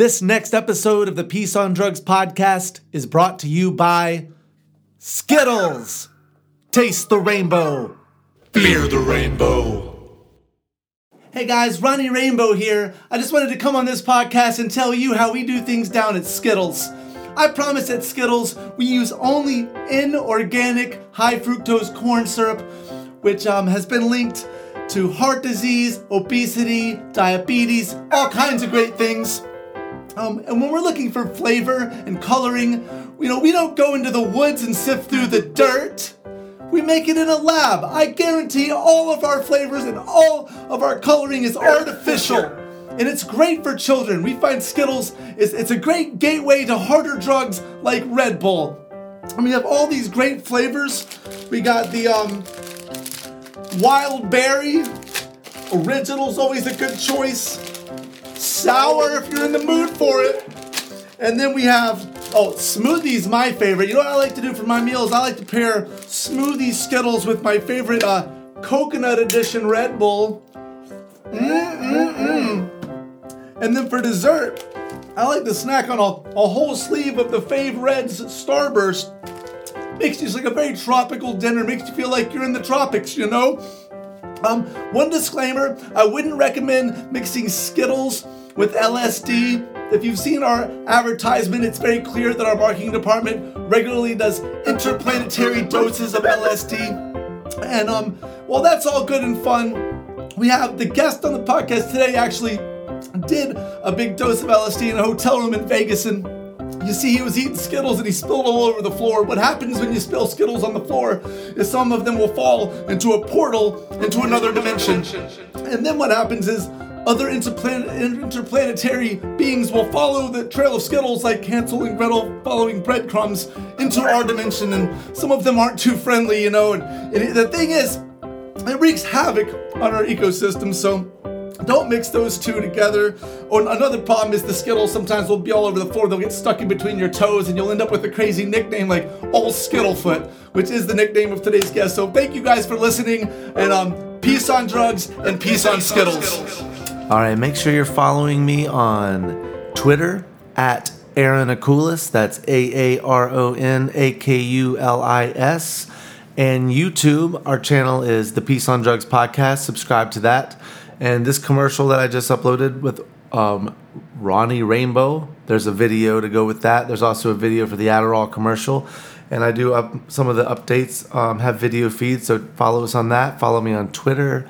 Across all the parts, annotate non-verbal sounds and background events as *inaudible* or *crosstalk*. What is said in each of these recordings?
This next episode of the Peace on Drugs podcast is brought to you by Skittles. Taste the rainbow. Fear the rainbow. Hey guys, Ronnie Rainbow here. I just wanted to come on this podcast and tell you how we do things down at Skittles. I promise at Skittles we use only inorganic high fructose corn syrup, which um, has been linked to heart disease, obesity, diabetes, all kinds of great things. Um, and when we're looking for flavor and coloring, you know, we don't go into the woods and sift through the dirt. We make it in a lab. I guarantee all of our flavors and all of our coloring is artificial. And it's great for children. We find Skittles is it's a great gateway to harder drugs like Red Bull. And we have all these great flavors. We got the um, wild berry. Original's always a good choice. Sour if you're in the mood for it. And then we have Oh, smoothie's my favorite. You know what I like to do for my meals? I like to pair smoothie Skittles with my favorite uh, coconut edition Red Bull. Mm-mm-mm. And then for dessert, I like to snack on a, a whole sleeve of the Fave Reds Starburst. Makes you like a very tropical dinner. Makes you feel like you're in the tropics, you know? Um, one disclaimer, I wouldn't recommend mixing Skittles with LSD if you've seen our advertisement, it's very clear that our marketing department regularly does interplanetary doses of LSD. And um, while that's all good and fun, we have the guest on the podcast today actually did a big dose of LSD in a hotel room in Vegas and you see, he was eating Skittles and he spilled all over the floor. What happens when you spill Skittles on the floor is some of them will fall into a portal into another dimension. And then what happens is other interplanetary beings will follow the trail of Skittles like Hansel and Gretel following breadcrumbs into our dimension, and some of them aren't too friendly, you know. And, and the thing is, it wreaks havoc on our ecosystem, so don't mix those two together. Or another problem is the Skittles sometimes will be all over the floor. They'll get stuck in between your toes, and you'll end up with a crazy nickname like Old Skittlefoot, which is the nickname of today's guest. So thank you guys for listening, and um, peace on drugs and peace on Skittles. All right, make sure you're following me on Twitter at Aaron Akulis. That's A A R O N A K U L I S. And YouTube, our channel is the Peace on Drugs podcast. Subscribe to that. And this commercial that I just uploaded with um, Ronnie Rainbow, there's a video to go with that. There's also a video for the Adderall commercial. And I do up some of the updates, um, have video feeds. So follow us on that. Follow me on Twitter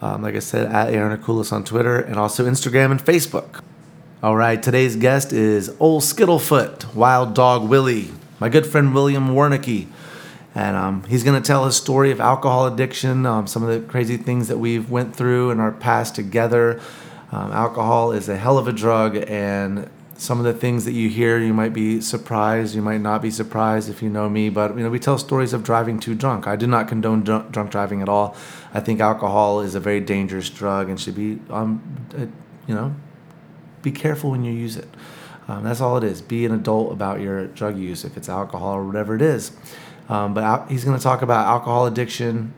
um, like I said, at Aaron Akulis on Twitter and also Instagram and Facebook. All right, today's guest is Old Skittlefoot, Wild Dog Willie, my good friend William Wernicke. And um, he's going to tell his story of alcohol addiction, um, some of the crazy things that we've went through in our past together. Um, alcohol is a hell of a drug, and some of the things that you hear, you might be surprised, you might not be surprised if you know me, but you know we tell stories of driving too drunk. I do not condone drunk, drunk driving at all. I think alcohol is a very dangerous drug and should be, um, uh, you know, be careful when you use it. Um, that's all it is. Be an adult about your drug use, if it's alcohol or whatever it is. Um, but al- he's going to talk about alcohol addiction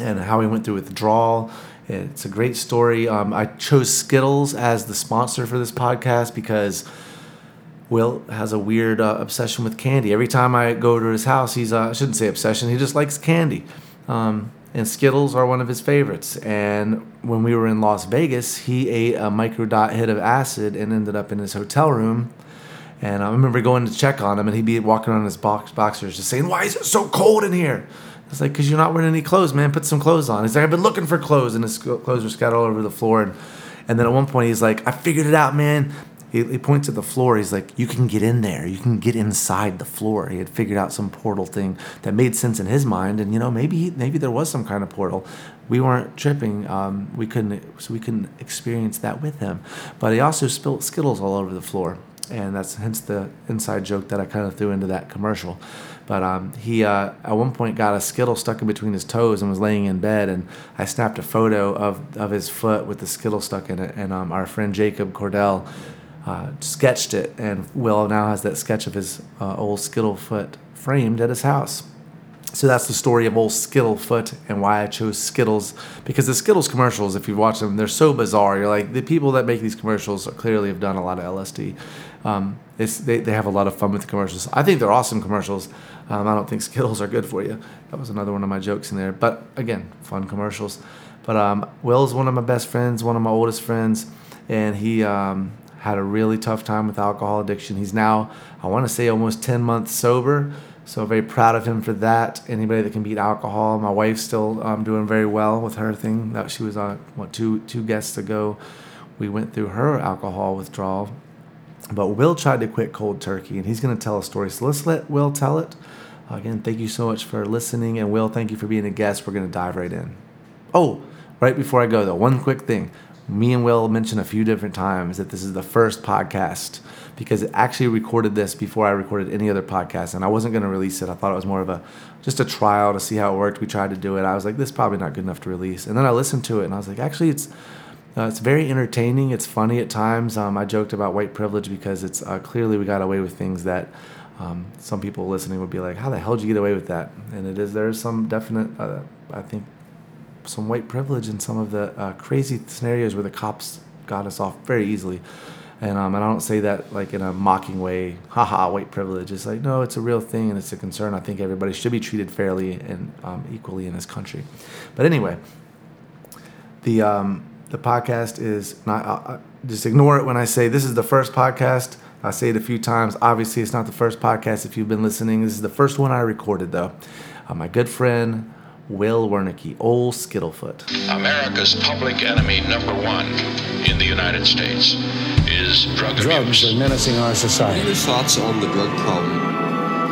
and how he went through withdrawal it's a great story. Um, I chose Skittles as the sponsor for this podcast because Will has a weird uh, obsession with candy. Every time I go to his house, he's uh, I shouldn't say obsession. He just likes candy, um, and Skittles are one of his favorites. And when we were in Las Vegas, he ate a microdot hit of acid and ended up in his hotel room. And I remember going to check on him, and he'd be walking around his box boxers, just saying, "Why is it so cold in here?" It's like, because you're not wearing any clothes, man. Put some clothes on. He's like, I've been looking for clothes, and his clothes were scattered all over the floor. And, and then at one point, he's like, I figured it out, man. He, he points at the floor. He's like, you can get in there. You can get inside the floor. He had figured out some portal thing that made sense in his mind. And you know, maybe maybe there was some kind of portal. We weren't tripping. Um, we couldn't, so we couldn't experience that with him. But he also spilled Skittles all over the floor, and that's hence the inside joke that I kind of threw into that commercial. But um, he uh, at one point got a skittle stuck in between his toes and was laying in bed, and I snapped a photo of, of his foot with the skittle stuck in it. And um, our friend Jacob Cordell uh, sketched it, and Will now has that sketch of his uh, old skittle foot framed at his house. So that's the story of old Skittlefoot and why I chose Skittles because the Skittles commercials, if you watch them, they're so bizarre. You're like the people that make these commercials clearly have done a lot of LSD. Um, they, they have a lot of fun with the commercials. I think they're awesome commercials. Um, I don't think *laughs* Skittles are good for you. That was another one of my jokes in there. But again, fun commercials. But um, is one of my best friends, one of my oldest friends, and he um, had a really tough time with alcohol addiction. He's now, I want to say, almost 10 months sober. So very proud of him for that. Anybody that can beat alcohol. My wife's still um, doing very well with her thing. That she was on what two two guests ago. We went through her alcohol withdrawal. But Will tried to quit cold turkey, and he's going to tell a story. So let's let Will tell it. Again, thank you so much for listening, and Will, thank you for being a guest. We're going to dive right in. Oh, right before I go though, one quick thing. Me and Will mentioned a few different times that this is the first podcast because it actually recorded this before I recorded any other podcast, and I wasn't going to release it. I thought it was more of a just a trial to see how it worked. We tried to do it. I was like, this is probably not good enough to release, and then I listened to it, and I was like, actually, it's uh, it's very entertaining. It's funny at times. Um, I joked about white privilege because it's uh, clearly we got away with things that um, some people listening would be like, "How the hell did you get away with that?" And it is there's some definite, uh, I think, some white privilege in some of the uh, crazy scenarios where the cops got us off very easily. And, um, and I don't say that like in a mocking way, haha, white privilege. It's like, no, it's a real thing and it's a concern. I think everybody should be treated fairly and um, equally in this country. But anyway, the, um, the podcast is not, uh, uh, just ignore it when I say this is the first podcast. I say it a few times. Obviously, it's not the first podcast if you've been listening. This is the first one I recorded, though. Uh, my good friend, Will Wernicke, old Skittlefoot. America's public enemy number one in the United States is drug Drugs abuse. are menacing our society. Any thoughts on the drug problem?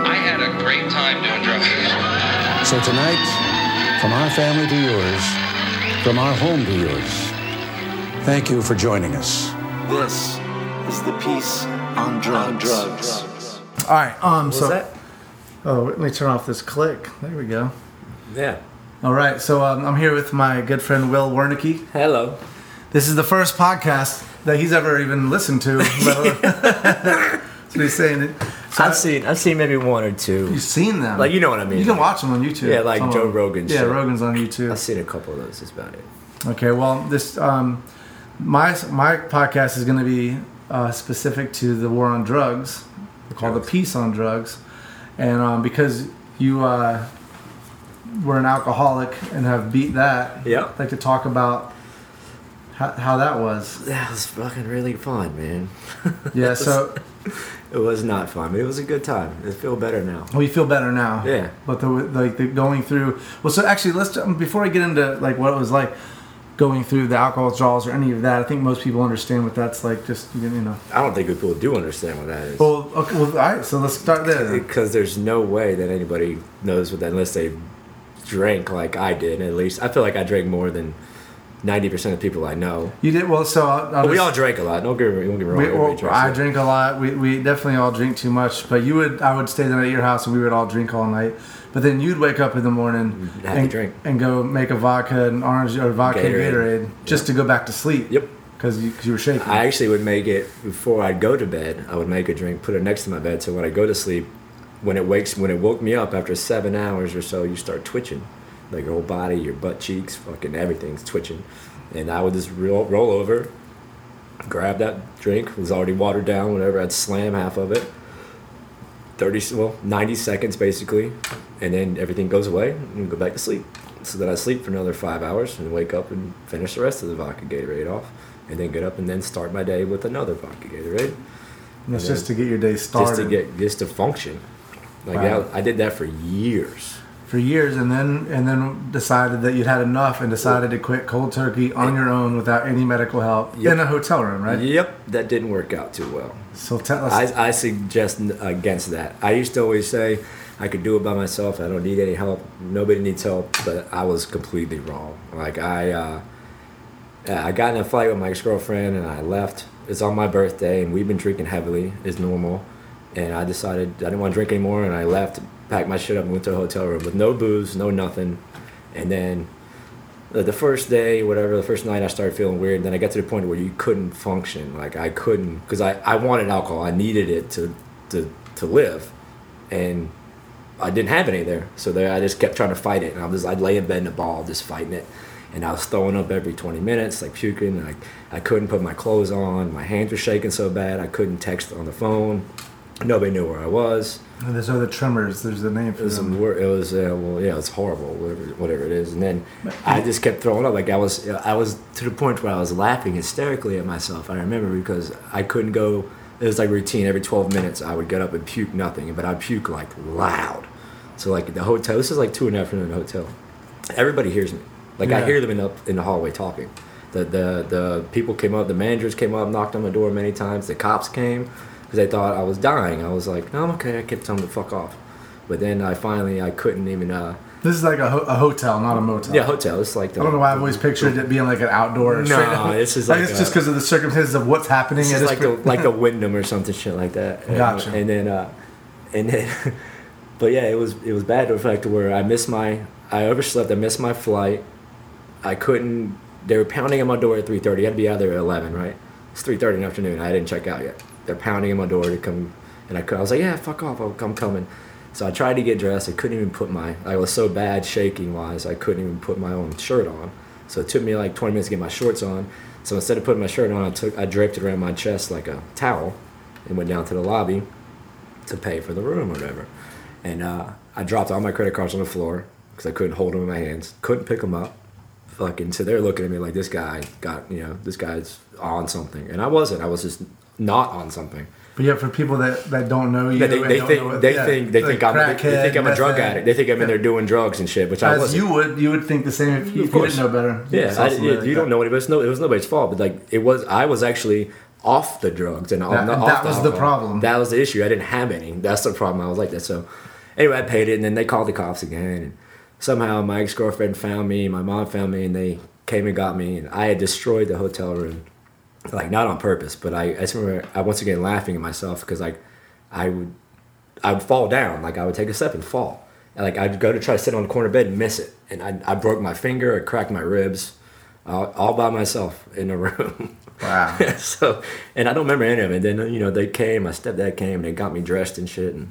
I had a great time doing drugs. So tonight, from our family to yours, from our home to yours, thank you for joining us. This is the Peace on drugs. All right. Um. so. that? Oh, let me turn off this click. There we go. Yeah. All right. So um, I'm here with my good friend Will Wernicke. Hello. This is the first podcast that he's ever even listened to. let alone- That's what he's saying. So I've seen I've seen maybe one or two. You've seen them. Like, you know what I mean. You can watch them on YouTube. Yeah, like Joe them. Rogan's Yeah, shit. Rogan's on YouTube. I've seen a couple of those. That's about it. Okay, well, this um, my my podcast is going to be uh, specific to the war on drugs, called the Peace on Drugs, and um, because you uh, were an alcoholic and have beat that, Yeah. I'd like to talk about how, how that was. That was fucking really fun, man. *laughs* Yeah, so *laughs* It was not fun, but it was a good time. I feel better now. well, you feel better now. Yeah. But the like the going through. Well, so actually, let's um, before I get into like what it was like going through the alcohol withdrawals or any of that. I think most people understand what that's like. Just you know. I don't think people do understand what that is. Well, okay, well, all right. So let's start there. because there's no way that anybody knows what that unless they drank like I did. At least I feel like I drank more than ninety percent of people I know. You did well. So I'll, I'll But we just- all drank a lot. Don't get me, don't get me wrong. We, well, I it. drink a lot. We, we definitely all drink too much. But you would, I would stay the night at your house, and we would all drink all night. But then you'd wake up in the morning and, drink. and go make a vodka and orange or vodka Gatorade. Gatorade just to go back to sleep. Yep. Because you, you were shaking. I actually would make it before I'd go to bed. I would make a drink, put it next to my bed, so when I go to sleep, when it wakes, when it woke me up after seven hours or so, you start twitching, like your whole body, your butt cheeks, fucking everything's twitching, and I would just roll, roll over, grab that drink, it was already watered down, whatever. I'd slam half of it. 30 well 90 seconds basically and then everything goes away and go back to sleep so then i sleep for another five hours and wake up and finish the rest of the vodka gatorade off and then get up and then start my day with another vodka gatorade And it's yeah. just to get your day started. just to get just to function like Wow. yeah, i did that for years for years, and then and then decided that you'd had enough, and decided to quit cold turkey on your own without any medical help Yep. in a hotel room, right? yep that didn't work out too well So tell us. I, I suggest against that. I used to always say I could do it by myself. I don't need any help. Nobody needs help. But I was completely wrong. Like I, uh, I got in a fight with my ex girlfriend and I left. It's on my birthday and we've been drinking heavily as normal. And I decided I didn't want to drink anymore and I left, packed my shit up and went to a hotel room with no booze, no nothing. And then the the first day, whatever, the first night, I started feeling weird. Then I got to the point where you couldn't function. Like I couldn't, because I, I wanted alcohol. I needed it to, to, to live. And I didn't have any there. So there, I just kept trying to fight it, and I was I'd lay in bed in a ball just fighting it, and I was throwing up every 20 minutes, like puking. And I I couldn't put my clothes on. My hands were shaking so bad I couldn't text on the phone. Nobody knew where I was. And there's other tremors. There's a name for It was, them. it was uh, well, yeah, it was horrible, whatever, whatever it is. And then I just kept throwing up. Like I was, I was to the point where I was laughing hysterically at myself. I remember because I couldn't go. It was like routine. Every 12 minutes, I would get up and puke nothing, but I'd puke like loud. So like the hotel. This is like two in the afternoon in the hotel. Everybody hears me. Like I hear them in the in the hallway talking. The the the people came up. The managers came up, knocked on my door many times. The cops came because they thought I was dying. I was like, no, I'm okay. I kept telling them to fuck off. But then I finally I couldn't even. Uh, This is like a, ho- a hotel, not a motel. yeah, hotel. It's like the, I don't know why I've always pictured it being like an outdoor. No, this is I *laughs* like guess a- just because of the circumstances of what's happening. This is like like a *laughs* Wyndham or something shit like that. And, Gotcha. And then uh, and then, *laughs* but yeah, it was it was bad to the fact where I missed my I overslept. I missed my flight. I couldn't. They were pounding on my door at three thirty. I had to be out there at eleven, right? It's three thirty in the afternoon. I didn't check out yet. They're pounding on my door to come, and I, I was like, yeah, fuck off, I'm coming. So I tried to get dressed. I couldn't even put my. I was so bad shaking wise. I couldn't even put my own shirt on. So it took me like twenty minutes to get my shorts on. So instead of putting my shirt on, I took I draped it around my chest like a towel, and went down to the lobby to pay for the room or whatever. And uh, I dropped all my credit cards on the floor because I couldn't hold them in my hands. Couldn't pick them up. Fucking so they're looking at me like this guy got you know this guy's on something, and I wasn't. I was just not on something. But yeah, for people that, that don't know you, Yeah, they, they think know they yeah, think they like think I'm they, they think I'm a drug addict. They think I'm in there doing drugs and shit, which I wasn't. you would, you would think the same if you, Of if you didn't know better. Yeah, I, you, like you don't know it. It was no, it was nobody's fault. But like it was, I was actually off the drugs and That- on the, and off that the was the problem. That was the issue. I didn't have any. That's the problem. I was like that. So anyway, I paid it, and then they called the cops again. And somehow my ex girlfriend found me, my mom found me, and they came and got me. And I had destroyed the hotel room, like not on purpose, but I, I just remember I once again laughing at myself because like I would I would fall down. Like I would take a step and fall. And, like I'd go to try to sit on the corner bed and miss it, and I, I broke my finger, I cracked my ribs, all, all by myself in the *laughs* room. Wow. *laughs* so, and I don't remember any of it. Then you know they came, my stepdad came, and they got me dressed and shit, and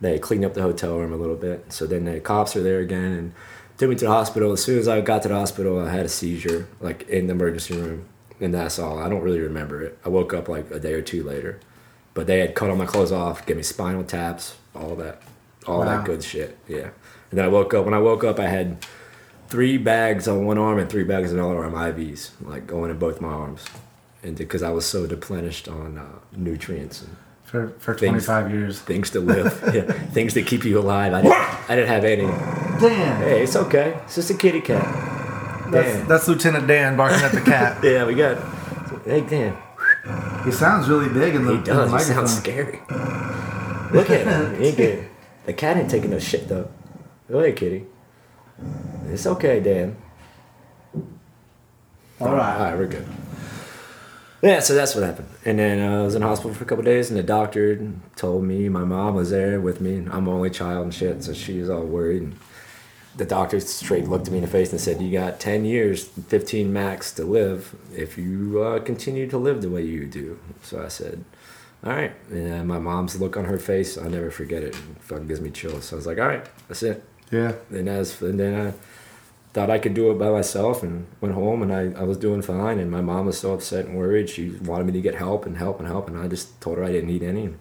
they cleaned up the hotel room a little bit. So then the cops are there again and took me to the hospital. As soon as I got to the hospital, I had a seizure, like in the emergency room, and that's all. I don't really remember it. I woke up like a day or two later, but they had cut all my clothes off, gave me spinal taps, all that, all Wow. that good shit. Yeah. And then I woke up. When I woke up, I had three bags on one arm and three bags on the other arm, IVs, like going in both my arms, and because I was so deplenished on uh, nutrients and for for Things- 25 years. things to live, *laughs* yeah, things to keep you alive. I didn't, I didn't have any. Damn. Hey, it's okay. It's just a kitty cat. That's, that's Lieutenant Dan barking at the cat. *laughs* Yeah, we got. Hey, Dan. he sounds really big in the, He in the does. He sounds scary. Look at him. He good. The cat ain't taking no shit though. Go ahead, kitty. It's okay, Dan. All All right. right, we're good. Yeah, so that's what happened. And then uh, I was in the hospital for a couple days, and the doctor told me my mom was there with me. I'm the only child and shit, so she was all worried. And the doctor straight looked at me in the face and said, "You got 10 years, 15 max to live if you uh, continue to live the way you do." So I said, "All right." And uh, my mom's look on her face, I'll never forget it. It fucking gives me chills. So I was like, "All right, that's it." Yeah. and as and then I thought I could do it by myself and went home and I, I was doing fine and my mom was so upset and worried she wanted me to get help and help and help and I just told her I didn't need any and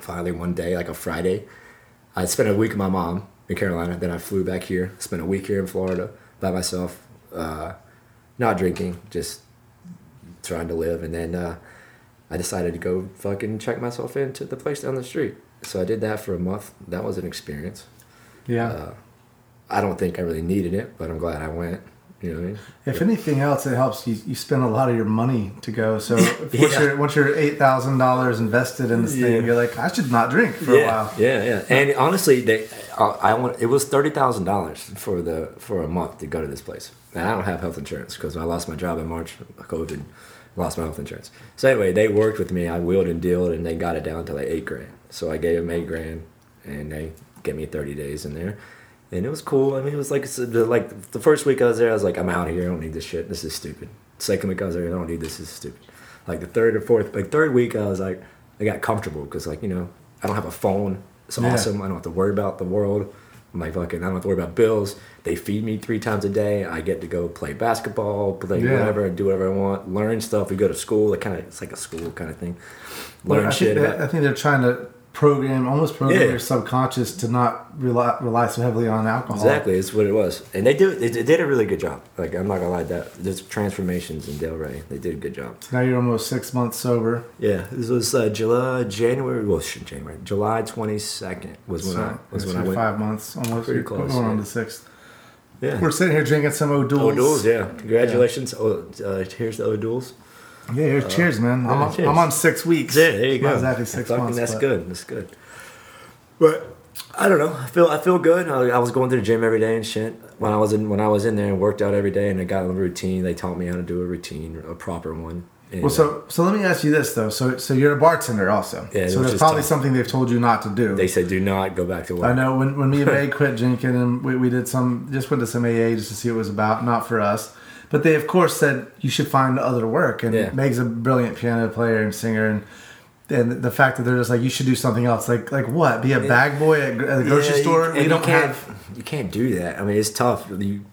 finally one day like a Friday I spent a week with my mom in Carolina. Then I flew back here spent a week here in Florida by myself uh, not drinking just trying to live. And then uh, I decided to go fucking check myself into the place down the street. So I did that for a month. That was an experience. Yeah. Uh, I don't think I really needed it, but I'm glad I went. You know what I mean? if anything else, it helps you. You spend a lot of your money to go. So *laughs* once Yeah. you're once you're eight thousand dollars invested in this thing, you're like, I should not drink for a while. yeah, yeah. And honestly, they, I, I want it was thirty thousand dollars for the for a month to go to this place. And I don't have health insurance because I lost my job in March, COVID, lost my health insurance. So anyway, they worked with me. I wheeled and dealed, and they got it down to like eight grand. So I gave them eight grand, and they gave me thirty days in there. And it was cool. I mean, it was like the, like the first week I was there, I was like, I'm out of here. I don't need this shit. This is stupid. Second week I was there, I don't need this. This is stupid. Like the third or fourth, like third week, I was like, I got comfortable because like you know, I don't have a phone. It's Yeah. awesome. I don't have to worry about the world. My fucking, I don't have to worry about bills. They feed me three times a day. I get to go play basketball, play Yeah. whatever, do whatever I want, learn stuff. We go to school. It kind of, it's like a school kind of thing. Well, I, shit. think that- I think they're trying to program, almost program Yeah. your subconscious to not rely, rely so heavily on alcohol. exactly, it's what it was, and they do. They, they did a really good job. Like I'm not gonna lie, that there's transformations in Delray. They did a good job. Now you're almost six months sober. Yeah, this was uh, July, January. Well, shit, January, July twenty second was when so I was when I went. five months, almost Pretty close, going on the sixth. Yeah. We're sitting here drinking some O'Doul's. O'Doul's, yeah. Congratulations. Oh, uh, here's the O'Doul's. Yeah, here's uh, cheers, man. I'm, cheers. I'm on six weeks. Yeah, there you Not go. exactly six Fucking- months. That's but- good. That's good. But I don't know. I feel I feel good. I, I was going to the gym every day and shit. When I was in when I was in there and worked out every day and I got a routine. They taught me how to do a routine, a proper one. And, Well, so so let me ask you this though. So so you're a bartender also. Yeah, so there's probably tough. something they've told you not to do. they said do not go back to work. I know when, when me and *laughs* May quit drinking and we, we did some just went to some AA just to see what it was about, not for us. But they of course said you should find other work and Yeah. Meg's a brilliant piano player and singer and and the fact that they're just like you should do something else like like what be a bag boy at, at the grocery Yeah, store we you don't can't, have You can't do that. I mean, it's tough. You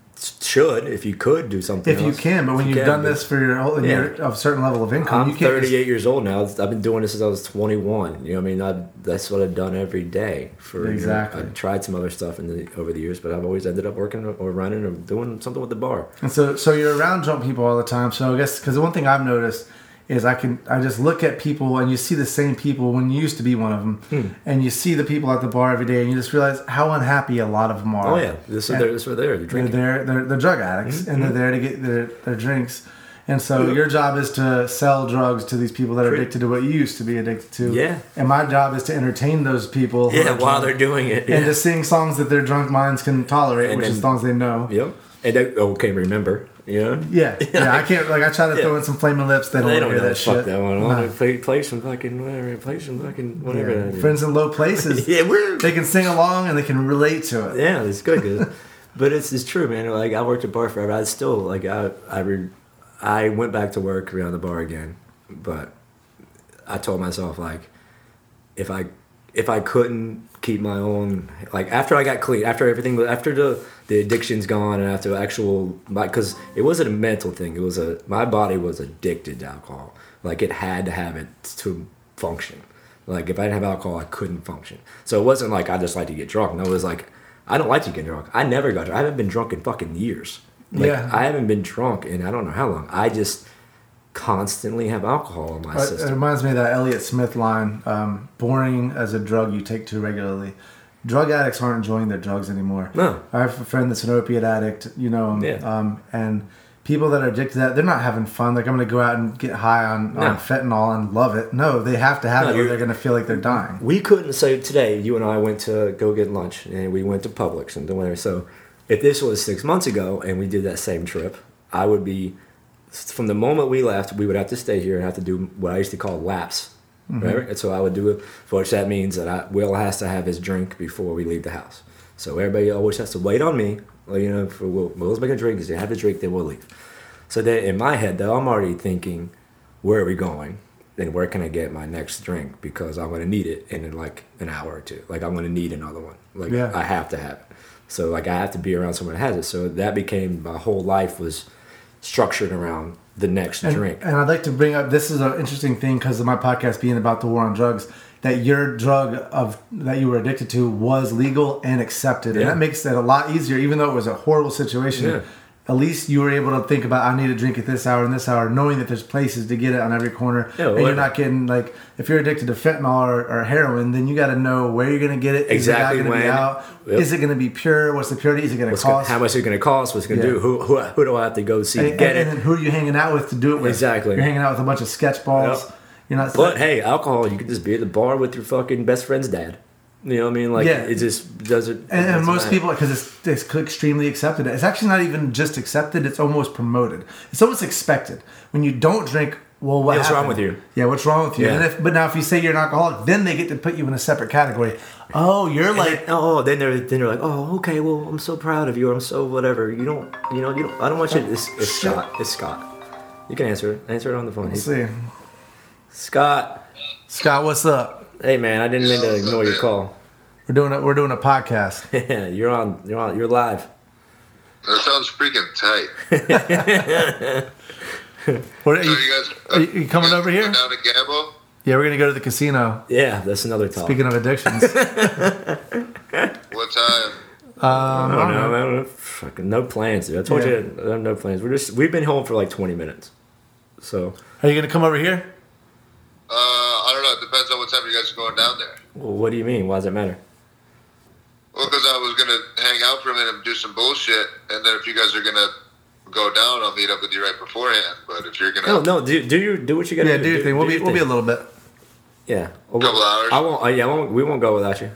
should if you could do something. if you can but when you you've can, done this for your whole Yeah. of a certain level of income I'm you can't just- 38 years old now. I've been doing this since I was 21. You know what I mean? I, that's what I've done every day. For you know, Exactly. I've tried some other stuff in the, over the years, but I've always ended up working or running or doing something with the bar. And so, so you're around drunk people all the time. So I guess because the one thing I've noticed is I can I just look at people and you see the same people when you used to be one of them, Hmm. and you see the people at the bar every day, and you just realize how unhappy a lot of them are. Oh yeah, this is And they're, this they're, they're they're there. They're, they're drug addicts, and they're there to get their, their drinks. And so your job is to sell drugs to these people that are addicted to what you used to be addicted to. Yeah. And my job is to entertain those people. Yeah, while they're doing it. And yeah. to sing songs that their drunk minds can tolerate, And which then- is songs they know. Yep. And they okay, remember. You know? Yeah, yeah. I can't like I try to throw Yeah. in some flaming lips. They don't, They don't hear know that fuck shit. that one. Nah. Play, play some fucking whatever. Play some fucking whatever. Yeah. that is. Friends in low places. *laughs* Yeah, we're They can sing along and they can relate to it. Yeah, it's good. 'cause- *laughs* but it's it's true, man. Like I worked at bar forever. I still like I I re, I went back to work around the bar again, but I told myself like if I if I couldn't keep my own like after I got clean after everything after the the addiction's gone and after actual my because it wasn't a mental thing it was a my body was addicted to alcohol. Like it had to have it to function. Like if I didn't have alcohol I couldn't function. So it wasn't like I just like to get drunk. No it was like I don't like to get drunk. I never got drunk. I haven't been drunk in fucking years. Like, Yeah. I haven't been drunk in I don't know how long. I just constantly have alcohol in my Uh, It reminds me of that Elliott Smith line: um, "Boring as a drug you take too regularly." Drug addicts aren't enjoying their drugs anymore. No. I have a friend that's an opiate addict. You know, um, Yeah. um, and people that are addicted to that, they're not having fun. Like I'm going to go out and get high on, No. on fentanyl and love it. No, they have to have No, it, or they're going to feel like they're dying. We couldn't say today. You and I went to go get lunch, and we went to Publix and whatever. So, if this was six months ago and we did that same trip, I would be from the moment we left. We would have to stay here and have to do what I used to call laps, mm-hmm. right? And so I would do it, for which that means that I, Will has to have his drink before we leave the house. So everybody always has to wait on me. Well, you know, for Will, Will's making a drink. He's gonna have the drink, then we'll leave. So then in my head, though, I'm already thinking, where are we going? And where can I get my next drink? Because I'm gonna need it in like an hour or two. Like I'm gonna need another one. Like Yeah. I have to have it. So like I have to be around someone that has it. So that became my whole life was structured around the next And, drink. and I'd like to bring up this is an interesting thing because of my podcast being about the war on drugs. That your drug of that you were addicted to was legal and accepted, and that makes it a lot easier. Even though it was a horrible situation, Yeah. At least you were able to think about I need a drink at this hour and this hour, knowing that there's places to get it on every corner, Yeah, and you're not getting like if you're addicted to fentanyl or, or heroin, then you got to know where you're going to get it. Exactly it going to be out? Yep. Is it going to be pure? What's the purity? Is it going to What's gonna, cost? how much is it going to cost? What's it going to Yeah. do? Who, who who do I have to go see and, to get and, it? and then who are you hanging out with to do it with? Exactly. You're hanging out with a bunch of sketch balls. Yep. You're not. But hey, alcohol, you can just be at the bar with your fucking best friend's dad. You know what I mean? Like Yeah. it just doesn't. and, and most matter. people, because it's, it's extremely accepted. It's actually not even just accepted; it's almost promoted. It's almost expected. When you don't drink, well, what Yeah, what's wrong with you? Yeah, what's wrong with you? Yeah. And if, but now, if you say you're an alcoholic, then they get to put you in a separate category. Oh, you're And like then- oh, then they're then they're like, oh, okay, well, I'm so proud of you. I'm so whatever. You don't, you know, you don't. I don't want you. To, it's, it's Scott. It's Scott. You can answer it. Answer it on the phone. Let's see, Scott. Scott, what's up? Hey man, I didn't mean to ignore your call. We're doing a, we're doing a podcast. *laughs* Yeah, you're on. You're on. You're live. That sounds freaking tight. *laughs* What, are So you, you guys, are you- you coming guys over here? Down to Gambo? yeah, we're gonna go to the casino. Yeah, that's another talk. Speaking of addictions, *laughs* What time? Um, I don't know. I don't know. Fucking no plans. Dude. I told Yeah. you, I have no plans. We're just we've been home for like 20 minutes. So, are you gonna come over here? Uh, I don't know. It depends on what time you guys are going down there. well, what do you mean? Why does it matter? Well, because I was gonna hang out for a minute and do some bullshit, and then if you guys are gonna go down, I'll meet up with you right beforehand. But if you're gonna, No, no. Do do you do what you gotta Yeah, do? do your thing. We'll be your we'll be a little bit. Yeah. Well, Couple hours. I won't. Uh, yeah, I won't, we won't go without you.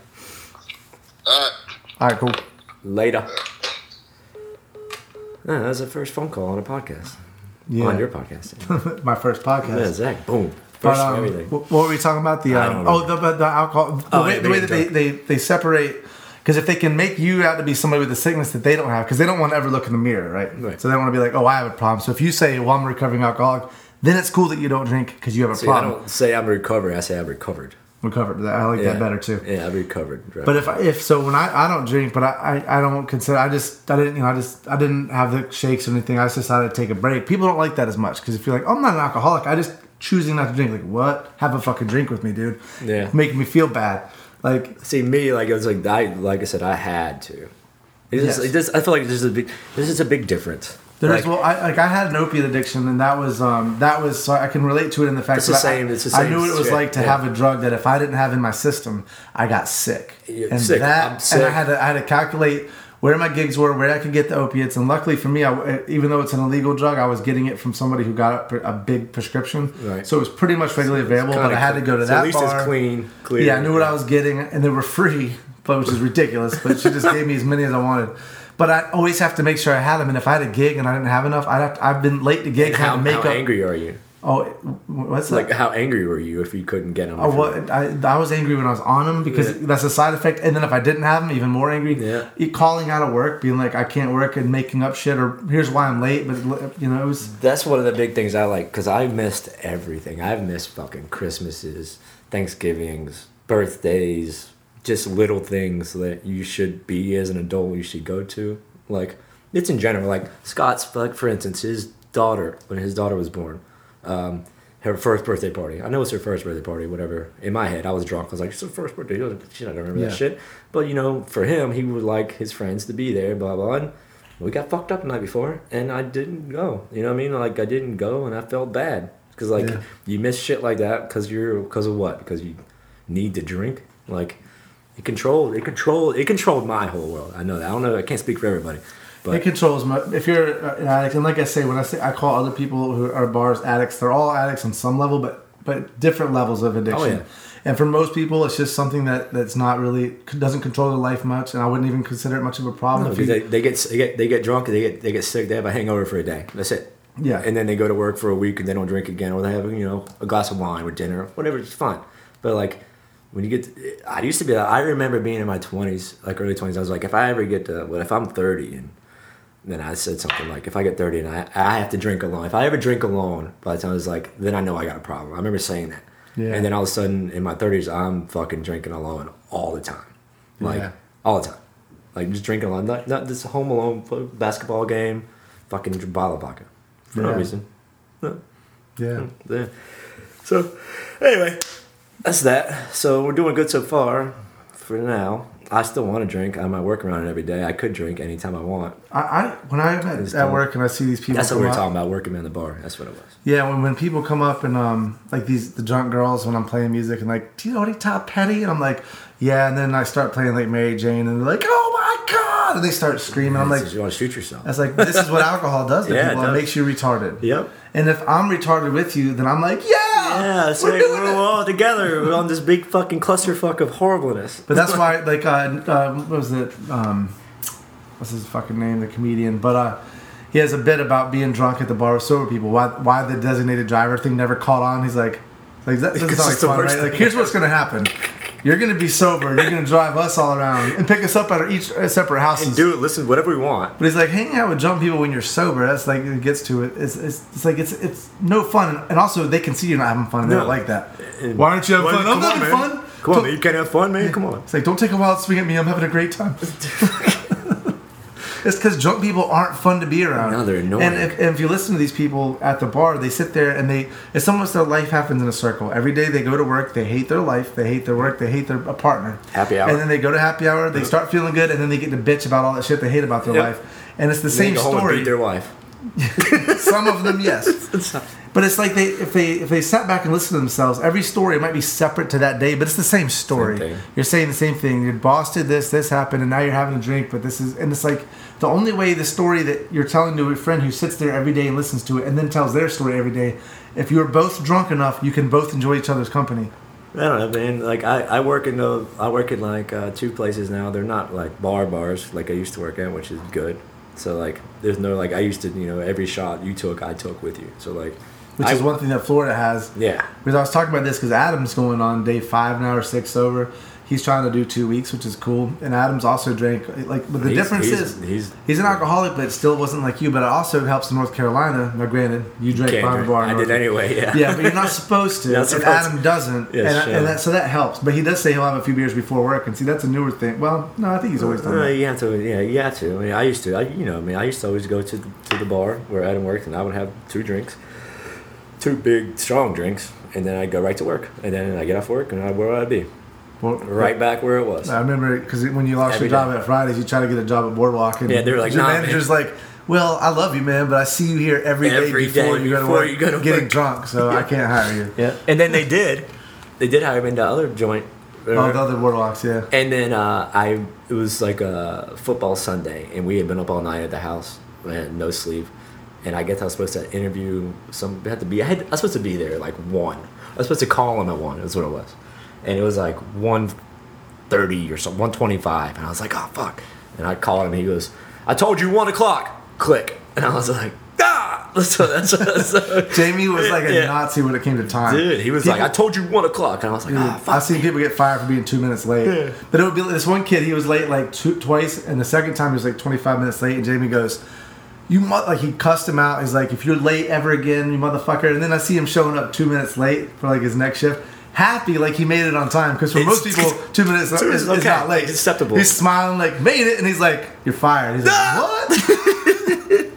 all right. All right, cool. Later. Yeah, that was the first phone call on a podcast. Yeah, On your podcast. *laughs* my first podcast. yeah, Zach. Boom. But um, everything. what were we talking about? The I um, oh, the, the, the alcohol. The Oh, way, the way that they, they they separate. Because if they can make you out to be somebody with a sickness that they don't have, because they don't want to ever look in the mirror, right? Right. So they want to be like, oh, I have a problem. So if you say, well, I'm a recovering alcoholic, then it's cool that you don't drink because you have a See, I problem. don't say I'm recovered. I say I've recovered. Recovered. I like Yeah. that better too. Yeah, I've recovered. Right. But if I, if so, when I, I don't drink, but I, I, I don't consider I just I didn't you know I just I didn't have the shakes or anything. I just decided to take a break. People don't like that as much because if you're like I'm not an alcoholic, I just choosing not to drink. Like what? Have a fucking drink with me, dude. Yeah. making me feel bad. Like See me, like it was like I, like I said, I had to. It just, Yes. it just, I feel like there's a big, there's just a big difference. there's Like, well, I like I had an opiate addiction, and that was um that was so I can relate to it in the fact It's the that I- same- it's the I knew what it was like to yeah. have a drug that if I didn't have in my system, I got sick. You're and sick. that I'm and I had to I had to calculate where my gigs were, where I could get the opiates, and luckily for me, I, even though it's an illegal drug, I was getting it from somebody who got a, a big prescription, Right. so it was pretty much readily available. But I had to go to so that At least bar. it's clean, clear. Yeah, I knew what I was getting, and they were free, but which is ridiculous. But she just gave me as many as I wanted. But I always have to make sure I had them, and if I had a gig and I didn't have enough, I'd have to, I've been late to gigs, And how, to make how up. angry are you? Oh, what's that? Like how angry were you if you couldn't get them? Oh, well, I, I was angry when I was on them because Yeah. that's a side effect. And then if I didn't have them, even more angry. Yeah. Calling out of work, being like, I can't work and making up shit, or here's why I'm late. But, you know, it was. That's one of the big things I like because I missed everything. I've missed fucking Christmases, Thanksgivings, birthdays, just little things that you should be as an adult. You should go to. Like it's in general. Like Scott's, like for instance, his daughter when his daughter was born, um, her first birthday party. I know it's her first birthday party. Whatever. In my head, I was drunk. I was like, "It's her first birthday." She don't remember Yeah. that shit. But you know, for him, he would like his friends to be there. Blah blah. And we got fucked up the night before, and I didn't go. You know what I mean? Like I didn't go, and I felt bad because like Yeah. you miss shit like that because you're because of what? Because you need to drink. Like it controlled. It controlled. It controlled my whole world. I know that. I don't know. I can't speak for everybody, but it controls my. If you're uh, an addict, and like I say, when I say I call other people who are bars addicts, they're all addicts on some level, but but different levels of addiction. Oh, yeah. And for most people, it's just something that that's not really doesn't control their life much, and I wouldn't even consider it much of a problem. No, you- they, they get they get they get drunk, they get they get sick, they have a hangover for a day. That's it. Yeah. And then they go to work for a week and they don't drink again, or they have you know a glass of wine with dinner, whatever. It's fine. But like when you get, to, I used to be. I remember being in my twenties, like early twenties. I was like, if I ever get to, what if I'm thirty and then I said something like, if I get 30 and I, I have to drink alone, if I ever drink alone, by the time I was like, then I know I got a problem. I remember saying that. Yeah. And then all of a sudden in my 30s, I'm fucking drinking alone all the time. Like, Yeah. all the time. Like, just drinking alone. Not, not this home alone basketball game, fucking bottle of vodka. For no Yeah. reason. yeah. Mm, yeah. So, anyway, that's that. So we're doing good so far. For now, I still want to drink. I'm at work around it every day. I could drink anytime I want. I, I when I'm at, at don't- work and I see these people. That's what we were up- talking about. Working in the bar. That's what it was. Yeah, when, when people come up and um like these the drunk girls when I'm playing music and like, do you know any Tom Petty? And I'm like, yeah, and then I start playing like Mary Jane and they're like, oh my god, and they start screaming. I'm like, you want to shoot yourself. that's like this is what alcohol does to *laughs* Yeah, people. It, does. makes you retarded. Yep. And if I'm retarded with you, then I'm like, yeah, Yeah, that's we're right. We're it. all together. We're *laughs* on this big fucking clusterfuck of horribleness. But that's *laughs* why, like, uh, uh, what was it? Um, what's his fucking name? The comedian. But uh, he has a bit about being drunk at the bar with sober people. Why, why the designated driver thing never caught on? He's like, like that doesn't sound like the fun, worst right? Like, here's what's gonna happen. You're gonna be sober. You're gonna drive us all around and pick us up at our each uh, separate houses. And do it. Listen, whatever we want. But he's like hanging out with drunk people when you're sober. That's like it gets to it. It's, it's, it's like it's it's no fun, and also they can see you're not having fun. and They don't like that. And- Why aren't you having fun? I'm on, having man. fun. Come on, man. You can't have fun, man. Come on. It's like, don't take a wild swing at me. I'm having a great time. *laughs* it's because drunk people aren't fun to be around. No, they're annoying. And if, and if you listen to these people at the bar, they sit there and they, it's almost their life happens in a circle. Every day they go to work, they hate their life, they hate their work, they hate their a partner. Happy hour. And then they go to happy hour, they start feeling good, and then they get to bitch about all that shit they hate about their Yep. life. And it's the They same go home and story. Their wife. *laughs* *laughs* Some of them, yes. But it's like they if they if they sat back and listened to themselves, every story might be separate to that day, but it's the same story. Same. You're saying the same thing. Your boss did this, this happened, and now you're having a drink. But this is and it's like the only way the story that you're telling to a friend who sits there every day and listens to it and then tells their story every day. If you're both drunk enough, you can both enjoy each other's company. I don't know, man. Like I, I work in the, I work in like uh, two places now. They're not like bar bars like I used to work at, which is good. So like, there's no like I used to, you know, every shot you took, I took with you. So like, Which I, is one thing that Florida has. Yeah. Because I was talking about this because Adam's going on day five now or six sober. He's trying to do two weeks, which is cool. And Adam's also drank like. But the He's- difference he's- is he's- he's an alcoholic, but it still wasn't like you. But it also helps North Carolina. Now, granted, you drank Can't behind the drink. bar. I did anyway. Yeah. Yeah, but you're not supposed to. *laughs* Not and supposed Adam to. doesn't, Yes, and, yeah. and that so that helps. But he does say he'll have a few beers before work, and see that's a newer thing. Well, no, I think he's always done Uh, that. you have to, yeah, you have to. I mean, I used to, I, you know, I mean, I used to always go to to the bar where Adam worked, and I would have two drinks, two big strong drinks, and then I'd go right to work, and then I get off work, and I, where would I be? Well, Right back where it was. I remember because when you lost Every your job day. at Fridays, you try to get a job at Boardwalk, and Yeah, they were like, your "Nah, manager's like, "Well, I love you, man, but I see you here every day before day you go to before work, you go to getting work." drunk, so I can't hire you." *laughs* Yeah, and then they did, they did hire me in the other joint. Oh, the other Boardwalks, yeah. And then uh, I it was like a football Sunday, and we had been up all night at the house, and no sleep. And I guess I was supposed to interview some. Had to be. I had. I was supposed to be there like one. I was supposed to call him at one. That's what it was. And it was like one thirty or something, one twenty five. And I was like, oh fuck. And I called him. He goes, I told you one o'clock. Click. And I was like, ah. *laughs* So that's, so, *laughs* Jamie was like a Yeah. Nazi when it came to time. Dude, he was like, I told you one o'clock. And I was like, ah, I've seen people get fired for being two minutes late. Yeah. But it would be this one kid. He was late like two, twice, and the second time he was like twenty five minutes late. And Jamie goes, "You mu-, like he cussed him out. He's like, if you're late ever again, you motherfucker." And then I see him showing up two minutes late for like his next shift. Happy like he made it on time because for It's- most people *laughs* two minutes is, is okay, not late. it's acceptable. He's smiling like made it, and he's like, "You're fired." He's like, "What?" *laughs*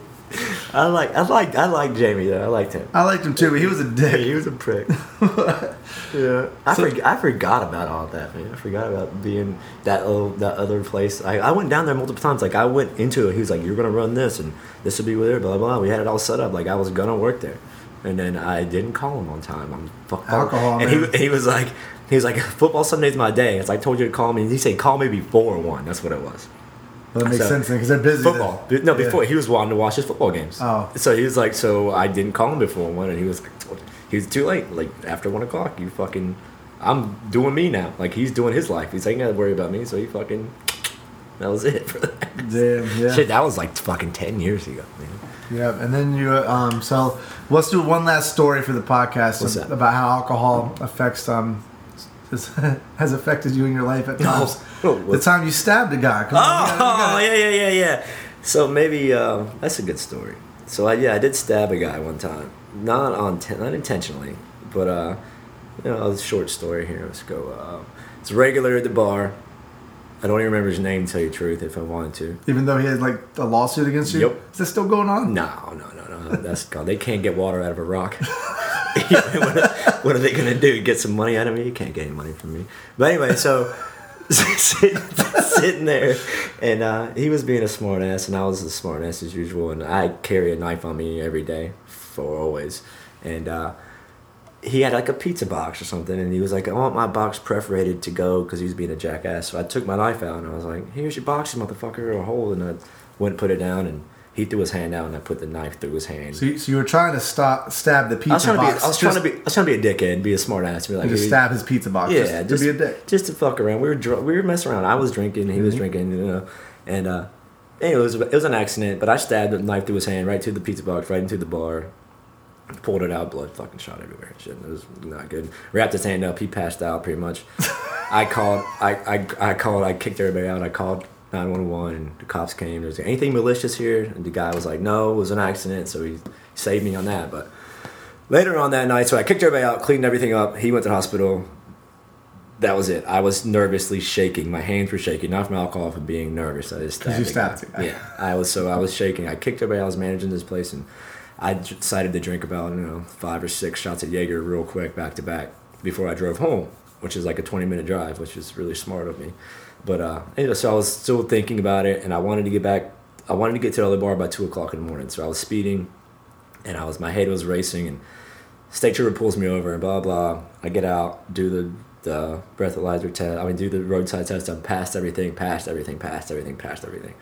I like, I like, I like Jamie though. I liked him. I liked him too, but he was a Yeah, dick. he was a prick. *laughs* yeah, I, forg I forgot about all that, man. I forgot about being that oh, that other place. I, I went down there multiple times. Like I went into it. He was like, "You're gonna run this, and this will be there." Blah blah. We had it all set up. Like I was gonna work there, and then I didn't call him on time. I'm fuck. Alcohol, and man. he he was like, he was like, "Football Sunday's my day." It's like I told you to call me. And he said, "Call me before one." That's what it was. Well, that makes So- sense because they're busy. Football. then. No, Yeah. before he was wanting to watch his football games. Oh. So he was like, so I didn't call him before one, and he was, he was too late. Like after one o'clock, you fucking, I'm doing me now. Like he's doing his life. He's like, ain't gotta worry about me. So he fucking, that was it for that. Damn, yeah. Shit, that was like fucking ten years ago. Man. Yeah, and then you um so let's do one last story for the podcast What's that? about how alcohol affects um *laughs* has, affected you in your life at *laughs* times. Oh, the time you stabbed a guy. Come on, you gotta- you Oh gotta- *laughs* yeah, yeah, yeah, yeah. So maybe um, that's a good story. So I, yeah, I did stab a guy one time, not on not intentionally, but uh, you know, a short story here. Let's go. Uh, it's regular at the bar. I don't even remember his name, to tell you the truth, if I wanted to. Even though he had like a lawsuit against you. Yep. Is that still going on? No, no, no, no. That's gone. They can't get water out of a rock. *laughs* what, are, what are they gonna do? Get some money out of me? You can't get any money from me. But anyway, so *laughs* sitting, sitting there, and uh, he was being a smart ass, and I was a smart ass as usual, and I carry a knife on me every day for always, and. uh he had like a pizza box or something, and he was like, "I want my box perforated to go," because he was being a jackass. So I took my knife out, and I was like, "Here's your box, you motherfucker!" A hole, and I went and put it down, and he threw his hand out, and I put the knife through his hand. So you, so you were trying to stop stab the pizza I was trying to be, box. I was trying to be, I was trying to be a dickhead, be a smart ass, be like, just "Hey, stab his pizza box. yeah, just, just, to be a dick. just to fuck around. We were drunk, we were messing around. I was drinking, he Mm-hmm. was drinking, you know, and uh, anyway, it was it was an accident. But I stabbed the knife through his hand, right to the pizza box, right into the bar. Pulled it out, blood fucking shot everywhere. Shit, it was not good. Wrapped his hand up. He passed out pretty much. *laughs* I called. I, I I called. I kicked everybody out. I called 911 and the cops came. There There's anything malicious here, and the guy was like, "No, it was an accident." So he saved me on that. But later on that night, so I kicked everybody out, cleaned everything up. He went to the hospital. that was it. I was nervously shaking. My hands were shaking, not from alcohol, from being nervous. I just you stabbed stabbed the the guy. Yeah, I was so I was shaking. I kicked everybody. Out, I was managing this place, and I decided to drink about you know five or six shots of Jaeger real quick, back to back, before I drove home, which is like a twenty minute drive, which is really smart of me. But uh, anyway, so I was still thinking about it, and I wanted to get back. I wanted to get to the other bar by two o'clock in the morning, so I was speeding, and I was my head was racing, and state trooper pulls me over, and blah blah. I get out, do the the breathalyzer test. I mean, do the roadside test. I passed everything, passed everything, passed everything, passed everything,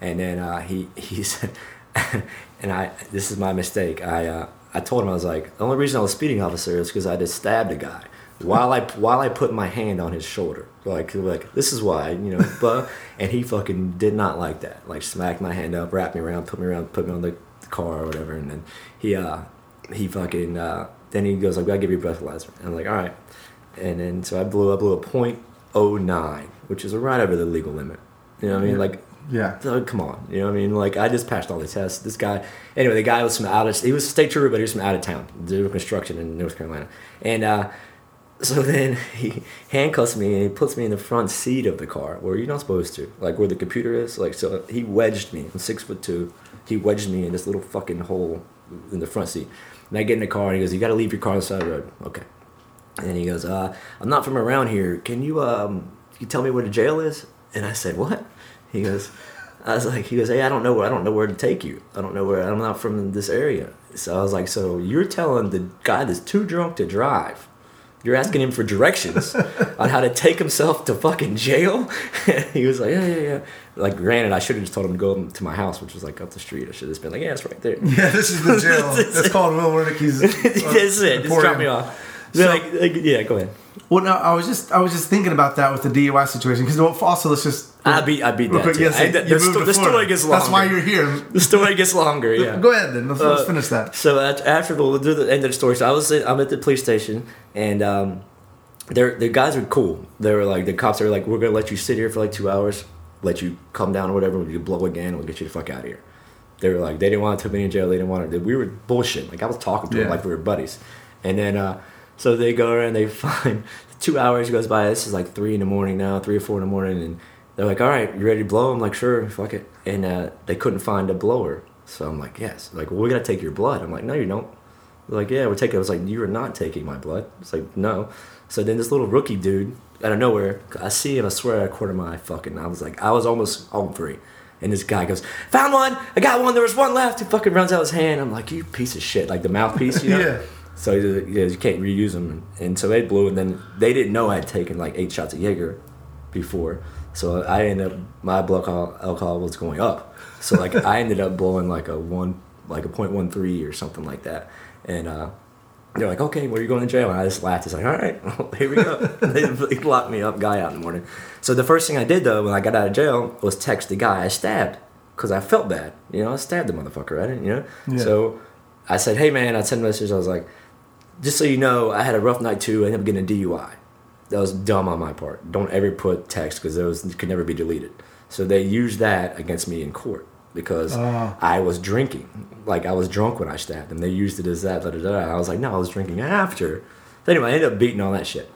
and then uh, he *laughs* he said, *laughs* and I this is my mistake. I uh, I told him I was like the only reason I was speeding officer is because I just stabbed a guy while I while I put my hand on his shoulder. Like like this is why you know, *laughs* but and he fucking did not like that. Like smacked my hand up, wrapped me around, put me around, put me on the car or whatever, and then he uh he fucking uh then he goes like, "I give you a breathalyzer." And I'm like, "All right," and then so I blew I blew a point oh nine, which is right over the legal limit. You know what I mean? Like Yeah. so, come on, you know what I mean? Like I just passed all the tests. This guy, anyway, the guy was from out of he was state trooper, but he was from out of town, doing construction in North Carolina, and uh, so *laughs* then he handcuffs me and he puts me in the front seat of the car where you're not supposed to, like where the computer is. Like so, he wedged me. I'm six foot two. He wedged me in this little fucking hole in the front seat. And I get in the car and he goes, "You got to leave your car on the side of the road." Okay. And he goes, uh, "I'm not from around here. Can you um, you tell me where the jail is?" And I said, "What?" He goes, "I was like, he goes, hey, I don't know where I don't know where to take you. I don't know where. I'm not from this area." So I was like, "So you're telling the guy that's too drunk to drive?" You're asking him for directions *laughs* on how to take himself to fucking jail. *laughs* he was like, yeah, yeah, yeah. Like, granted, I should have just told him to go to my house, which was like up the street. I should have just been like, yeah, it's right there. Yeah, this is the jail. it's called Will Wernicke's. uh, *laughs* That's it. Just drop me off. So, like, like, yeah, go ahead. Well, no, I was just I was just thinking about that with the DUI situation because also let's just I beat, I beat that. quick, yes, I- the, sto- the story gets longer. That's why you're here. The story gets longer. Yeah. Go ahead then. Let's, let's Uh, finish that. So after the, we'll do the end of the story. So I was I'm at the police station, and um, they're the guys are cool. They were like the cops are like, we're gonna let you sit here for like two hours, let you come down or whatever. When you blow again, we'll get you the fuck out of here. They were like, they didn't want to put me in jail. They didn't want to. We were bullshit. Like I was talking to them like we were buddies, and then uh, so they go around. They *laughs* find two hours goes by. This is like three in the morning now, three or four in the morning, and they're like, all right, you ready to blow? I'm like, sure, fuck it. And uh, they couldn't find a blower, so I'm like, yes. Like, well, we gotta take your blood. I'm like, no, you don't. They're like, yeah, we're taking. It. I was like, you are not taking my blood. It's like, no. So then this little rookie dude out of nowhere, I see him. I swear, I quarter my fucking. I was like, I was almost home free, and this guy goes, found one. I got one. There was one left. He fucking runs out his hand. I'm like, you piece of shit. Like the mouthpiece, you know. *laughs* Yeah. So he's like, yeah, you can't reuse them, and so they blew. And then they didn't know I had taken like eight shots of Jaeger before, so I ended up my blood alcohol, alcohol was going up. So like I ended up blowing like a one, like a point one three or something like that, and uh, they're like, okay, well, you're going to jail, and I just laughed. It's like, all right, *laughs* well, here we go. *laughs* they they locked me up, guy out in the morning. So the first thing I did though when I got out of jail was text the guy I stabbed because I felt bad. You know, I stabbed the motherfucker. I didn't, you know. Yeah. So I said, hey man, I sent a message. I was like just so you know, I had a rough night too. I ended up getting a DUI. That was dumb on my part. Don't ever put text because those could never be deleted. So they used that against me in court because Oh. I was drinking. Like I was drunk when I stabbed them. They used it as that. Da, da, da. I was like, no, I was drinking after. So anyway, I ended up beating all that shit.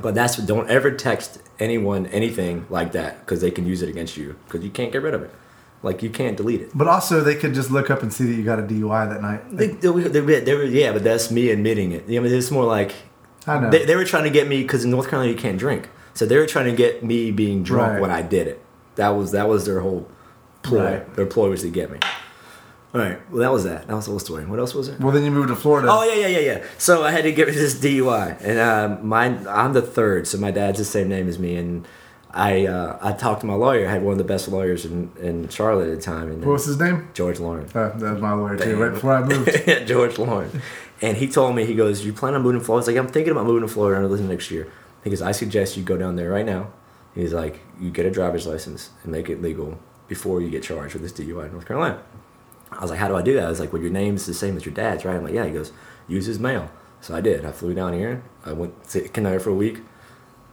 But that's don't ever text anyone anything like that because they can use it against you because you can't get rid of it. Like you can't delete it. But also, they could just look up and see that you got a DUI that night. They, they, they, they were, yeah, but that's me admitting it. You know, it's more like I know. they, they were trying to get me because in North Carolina you can't drink, so they were trying to get me being drunk Right. when I did it. That was that was their whole ploy. Right. Their ploy was to get me. All right, well that was that. That was the whole story. What else was it? well, then you moved to Florida. Oh yeah, yeah, yeah, yeah. So I had to get rid of this DUI, and uh, mine. I'm the third, so my dad's the same name as me, and I uh, I talked to my lawyer. I had one of the best lawyers in, in Charlotte at the time, and What was his name? George Lauren. Uh, that was my lawyer too. Right before I moved. *laughs* George Lauren. And he told me, he goes, You plan on moving to Florida? I was like, I'm thinking about moving to Florida next year. He goes, I suggest you go down there right now. He's like, You get a driver's license and make it legal before you get charged with this DUI in North Carolina. I was like, How do I do that? I was like, Well, your name's the same as your dad's, right? I'm like, Yeah. He goes, Use his mail. So I did. I flew down here. I went to Canada for a week,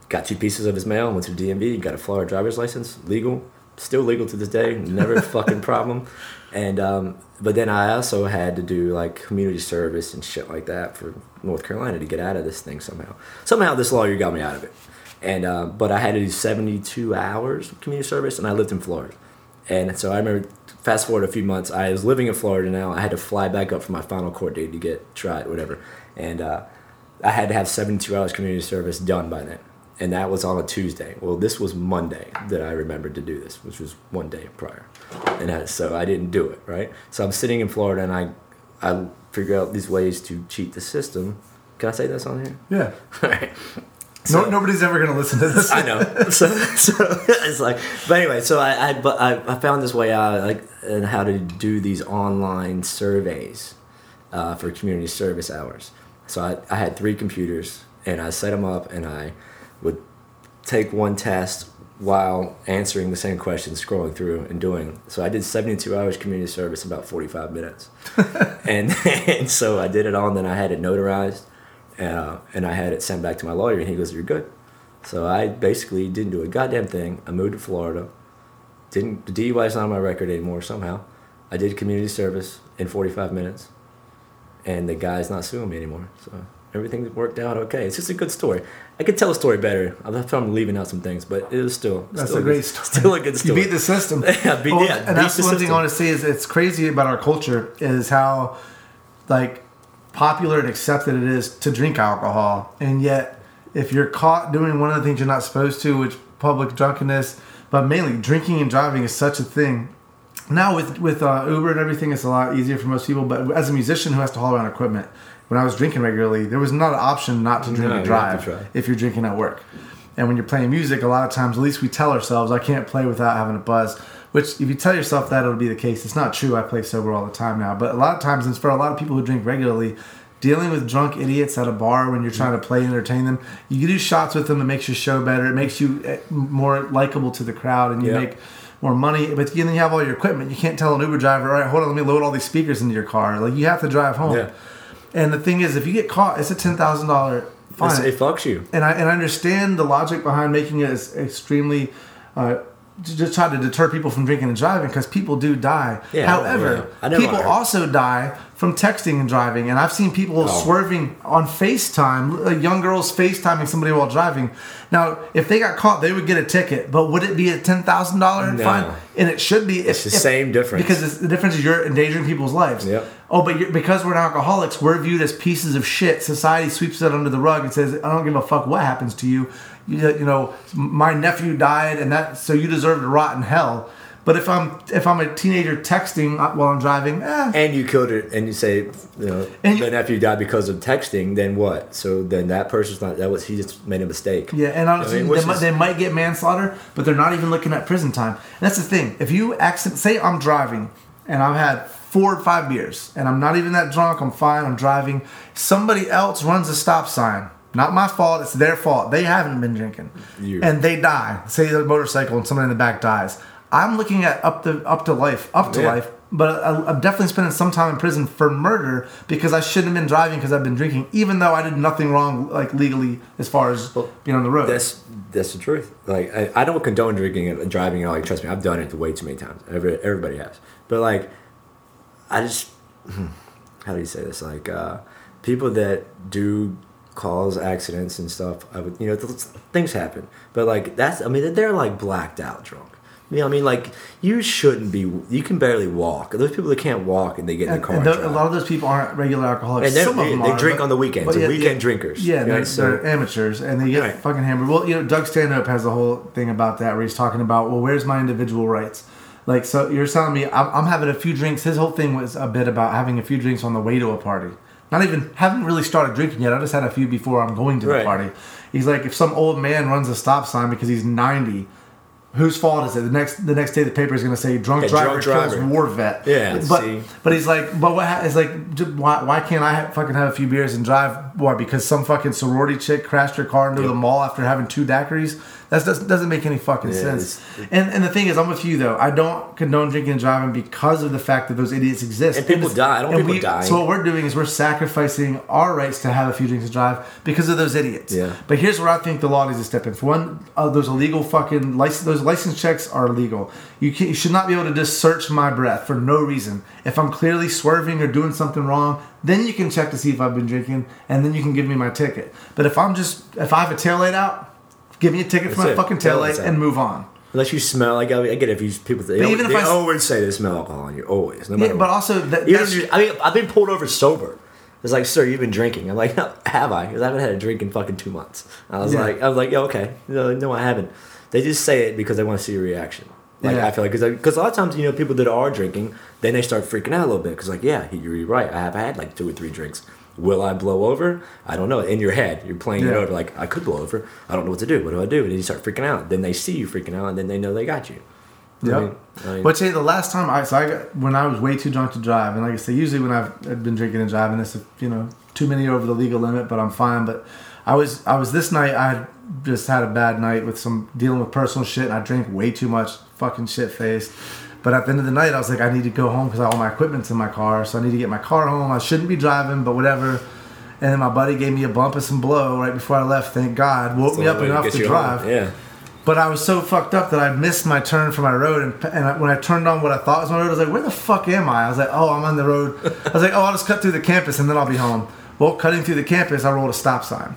got two pieces of his mail, went to the DMV, got a Florida driver's license, legal, still legal to this day, never a fucking problem. *laughs* And um, but then I also had to do like community service and shit like that for North Carolina to get out of this thing somehow. Somehow this lawyer got me out of it. and uh, but I had to do 72 hours of community service, and I lived in Florida, and so I remember. Fast forward a few months, I was living in Florida now. I had to fly back up for my final court date to get tried, whatever, and uh, I had to have 72 hours community service done by then, and that was on a Tuesday. Well, this was Monday that I remembered to do this, which was one day prior, and I, so I didn't do it. Right, so I'm sitting in Florida, and I I figure out these ways to cheat the system. Can I say this on here? Yeah. *laughs* Right. no, nobody's ever going to listen to this. I know. *laughs* So, so it's like, but anyway, so I, I, but I, I found this way out, like, and how to do these online surveys uh, for community service hours. So I, I had three computers, and I set them up, and I would take one test while answering the same question, scrolling through and doing. So I did 72 hours community service in about 45 minutes. *laughs* and, and *laughs* so I did it all, and then I had it notarized, uh, and I had it sent back to my lawyer, and he goes, "You're good." So I basically didn't do a goddamn thing. I moved to Florida. Didn't the DUI's not on my record anymore somehow. I did community service in 45 minutes, and the guy's not suing me anymore. So everything worked out okay. It's just a good story. I could tell a story better. I thought I'm leaving out some things, but it was still That's still a great good, story. Still a good story. *laughs* You beat the system. *laughs* yeah, beat, Well, yeah, and beat that's the one thing. I want to say is it's crazy about our culture is how like popular and accepted it is to drink alcohol, and yet if you're caught doing one of the things you're not supposed to, which public drunkenness, but mainly drinking and driving is such a thing. Now with with uh, Uber and everything, it's a lot easier for most people. But as a musician who has to haul around equipment, when I was drinking regularly, there was not an option not to drink No, and you drive drive. if you're drinking at work. And when you're playing music, a lot of times, at least we tell ourselves, I can't play without having a buzz. Which, if you tell yourself that, it'll be the case. It's not true. I play sober all the time now. But a lot of times, and for a lot of people who drink regularly, dealing with drunk idiots at a bar when you're trying to play and entertain them, you do shots with them. It makes your show better. It makes you eh, more likable to the crowd, and you Yeah. make more money. But then you have all your equipment. You can't tell an Uber driver, all right, hold on, let me load all these speakers into your car. Like you have to drive home. Yeah. And the thing is, if you get caught, it's a ten thousand dollar fine It's- it fucks you. and I and I understand the logic behind making it as extremely uh, to just try to deter people from drinking and driving because people do die. Yeah, However, yeah. People also die from texting and driving, and I've seen people Oh. swerving on FaceTime, young girls FaceTiming somebody while driving. Now, if they got caught, they would get a ticket, but would it be a ten thousand dollar No. fine? And it should be. It's the same difference. because it's, the difference is you're endangering people's lives. Yep. Oh, but you're, because we're alcoholics, we're viewed as pieces of shit. Society sweeps it under the rug and says, "I don't give a fuck what happens to you." You, you know, my nephew died, and that so you deserve to rot in hell. But if I'm if I'm a teenager texting uh, while I'm driving, eh, And you killed it, and you say, you know, And the nephew died because of texting. Then what? So then that person's not. That was he just made a mistake. Yeah, and honestly, I mean, they, might, is- they might get manslaughter, but they're not even looking at prison time. And that's the thing. If you accident, say I'm driving and I've had four or five beers and I'm not even that drunk, I'm fine, I'm driving. Somebody else runs a stop sign. Not my fault. It's their fault. They haven't been drinking, You. and they die. Say the motorcycle and somebody in the back dies. I'm looking at up to up to life, up to Yeah. life. But I, I'm definitely spending some time in prison for murder because I shouldn't have been driving because I've been drinking, even though I did nothing wrong, like legally, as far as being on the road. That's that's the truth. Like I, I don't condone drinking and driving and all. Like trust me, I've done it way too many times. Every, everybody has. But like, I just hmm, how do you say this? Like uh, people that do cause accidents and stuff. I would you know th- things happen. But like that's I mean they're like blacked out drunk. You know, what I mean, like you shouldn't be. You can barely walk. Those people that can't walk and they get in the car. and and a lot of those people aren't regular alcoholics. And Some of they- them they are, drink but- on the weekends. but yeah, weekend yeah. drinkers. Yeah, they're, so- they're amateurs and they get Right. fucking hammered. Well, you know, Doug Stanhope has the whole thing about that where he's talking about, well, where's my individual rights? Like, so you're telling me I'm, I'm having a few drinks. His whole thing was a bit about having a few drinks on the way to a party. Not even haven't really started drinking yet. I just had a few before I'm going to the Right. party. He's like, if some old man runs a stop sign because he's 90. Whose fault is it? The next the next day the paper is going to say drunk Okay, driver drunk kills driver. war vet. Yeah, but see. but he's like, but what ha- like, why, why can't I ha- fucking have a few beers and drive? Why? Because some fucking sorority chick crashed her car into the mall after having two daiquiris. That doesn't, doesn't make any fucking Yeah, sense. And and the thing is, I'm with you though. I don't condone drinking and driving because of the fact that those idiots exist. And people it's- die. I don't want and people dying. So what we're doing is we're sacrificing our rights to have a few drinks and drive because of those idiots. Yeah. But here's where I think the law needs to step in. For one, uh, those illegal fucking license, those license checks are illegal. You, can, you should not be able to just search my breath for no reason. If I'm clearly swerving or doing something wrong, then you can check to see if I've been drinking, and then you can give me my ticket. But if I'm just if I have a tail light out, give me a ticket for That's my it. fucking taillight and move on. Unless you smell like I, I get it, if you people they, But always, even if I- always say they smell alcohol on you always no Yeah, but what. also that, Even that's, if you- I mean I've been pulled over sober. It's like, sir, you've been drinking. I'm like, have I? Because I haven't had a drink in fucking two months. I was Yeah. like, I was like, yeah, okay, no, no, I haven't. They just say it because they want to see your reaction. Like Yeah. I feel like because a lot of times you know people that are drinking, then they start freaking out a little bit because like, yeah, you're right. I have had like two or three drinks. Will I blow over? I don't know. In your head, you're playing it over like I could blow over. I don't know what to do. What do I do? And then you start freaking out. Then they see you freaking out, and then they know they got you. I Yep. mean- I mean- but say the last time I so I got when I was way too drunk to drive, and like I say, usually when I've I've been drinking and driving, it's you know too many over the legal limit, but I'm fine. But I was I was this night I just had a bad night with some dealing with personal shit, and I drank way too much, fucking shit faced. But at the end of the night, I was like, I need to go home because all my equipment's in my car, so I need to get my car home. I shouldn't be driving, but whatever. And then my buddy gave me a bump and some blow right before I left. Thank God, woke me up enough to drive. home. Yeah. But I was so fucked up that I missed my turn for my road, and, and I, when I turned on what I thought was my road, I was like, "Where the fuck am I?" I was like, "Oh, I'm on the road." *laughs* I was like, "Oh, I'll just cut through the campus and then I'll be home." Well, cutting through the campus, I rolled a stop sign,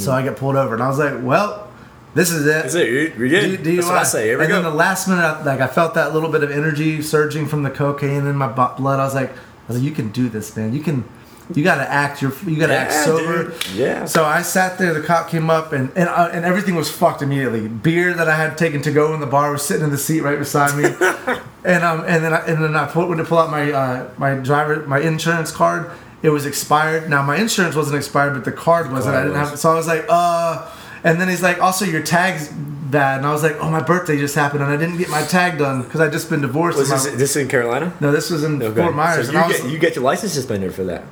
so I get pulled over, and I was like, "Well, this is it." That's it. You're, you're good. D- That's what I say. Here we and then the last minute, I- like I felt that little bit of energy surging from the cocaine in my blood. I was like, "I was like, you can do this, man. You can." You gotta act. You're, you gotta act sober. dude. Yeah. So I sat there. The cop came up, and and, uh, and everything was fucked immediately. Beer that I had taken to go in the bar was sitting in the seat right beside me, *laughs* and um and then I, and then I put when to pull out my uh, my driver my insurance card. It was expired. Now my insurance wasn't expired, but the card wasn't. I didn't was. have. So I was like, uh. And then he's like, also your tag's bad, and I was like, oh my birthday just happened, and I didn't get my tag done because I just been divorced. Was this, my- this in Carolina? no, this was in Okay. Fort Myers. So and you I was, get you get your license suspended for that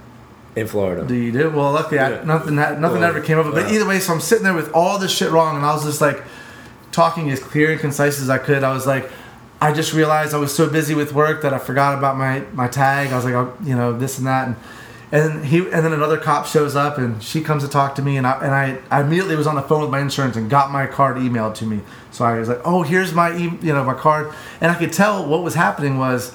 in Florida. Do you do? Well, luckily, I, Yeah. nothing ha- nothing Well, ever came of it. But wow. either way, so I'm sitting there with all this shit wrong, and I was just like talking as clear and concise as I could. I was like, I just realized I was so busy with work that I forgot about my my tag. I was like, oh, you know, this and that, and and he and then another cop shows up, and she comes to talk to me, and I and I, I immediately was on the phone with my insurance and got my card emailed to me. So I was like, oh, here's my e- you know my card, and I could tell what was happening was.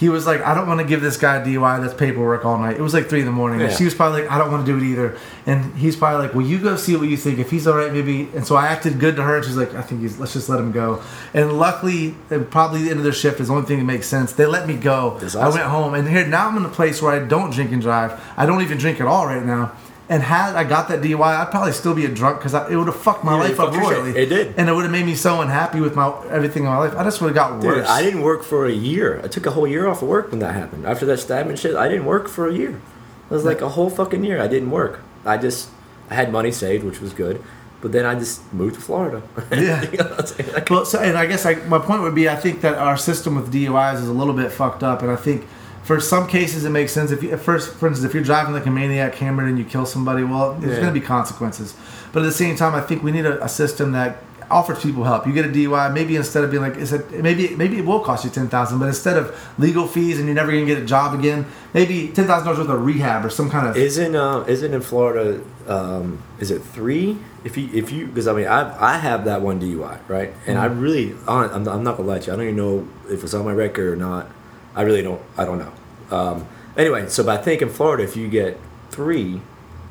He was like, I don't want to give this guy DUI that's paperwork all night. It was like three in the morning. And she was probably like, I don't want to do it either. And he's probably like, Well, you go see what you think. If he's all right, maybe. And so I acted good to her. And she's like, I think he's. Let's just let him go. And luckily, and probably the end of their shift is the only thing that makes sense. They let me go. That's I went home, and here now I'm in a place where I don't drink and drive. I don't even drink at all right now. And had I got that DUI, I'd probably still be a drunk because it would have fucked my Yeah, life up royally. It did. and it would have made me so unhappy with my everything in my life. I just would have got Dude, worse. I didn't work for a year. I took a whole year off of work when that happened. After that stabbing shit, I didn't work for a year. It was like a whole fucking year. I didn't work. I just I had money saved, which was good. But then I just moved to Florida. *laughs* Yeah. You know what I'm saying? Like, Well, so, and I guess like my point would be, I think that our system with DUIs is a little bit fucked up, and I think for some cases it makes sense. If you, at first, for instance, if you're driving like a maniac hammered and you kill somebody, well, there's Yeah. going to be consequences. But at the same time, I think we need a, a system that offers people help. You get a DUI, maybe instead of being like, is it maybe maybe it will cost you ten thousand, but instead of legal fees and you're never going to get a job again, maybe ten thousand dollars worth of rehab or some kind of Isn't uh isn't in Florida um is it three if you if you because I mean I I have that one DUI right and I Mm-hmm. really I'm, I'm not gonna lie to you I don't even know if it's on my record or not I really don't I don't know um anyway so but I think in Florida if you get three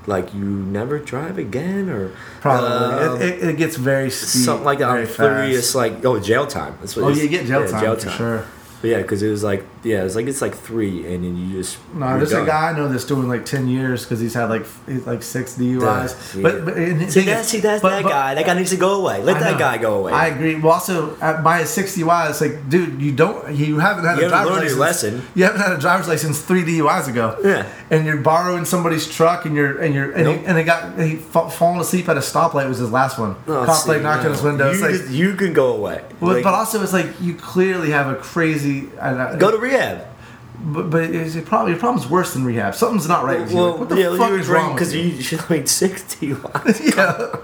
like you never drive again or probably. um, it, it, it gets very steep, something like that very on three fast. it's like oh jail time that's what Oh, you get jail yeah, time for sure. But yeah because it was like yeah it's like it's like three and then you just No, there's done. a guy I know that's doing like ten years because he's had like he's like six DUIs. Yeah. But, but and See, that's, see, that's but- that but- guy. That guy needs to go away. Let that guy go away. I agree. Well, also by a six DUI, it's like, dude, you don't, you haven't had You a haven't driver's license. lesson. You haven't had a driver's license three DUIs ago. Yeah. And you're borrowing somebody's truck, and you're and you're and, Nope. he, and he got he fa- falling asleep at a stoplight was his last one. Oh, Cop like knocked on no. his window. You, like, you can go away. Well, Like, but also it's like you clearly have a crazy. I, I- go to rehab. But, but it's a problem. Your problem's worse than rehab. Something's not right with you. Well, Like, what the yeah, fuck you is wrong because you should have made six DUIs. yeah.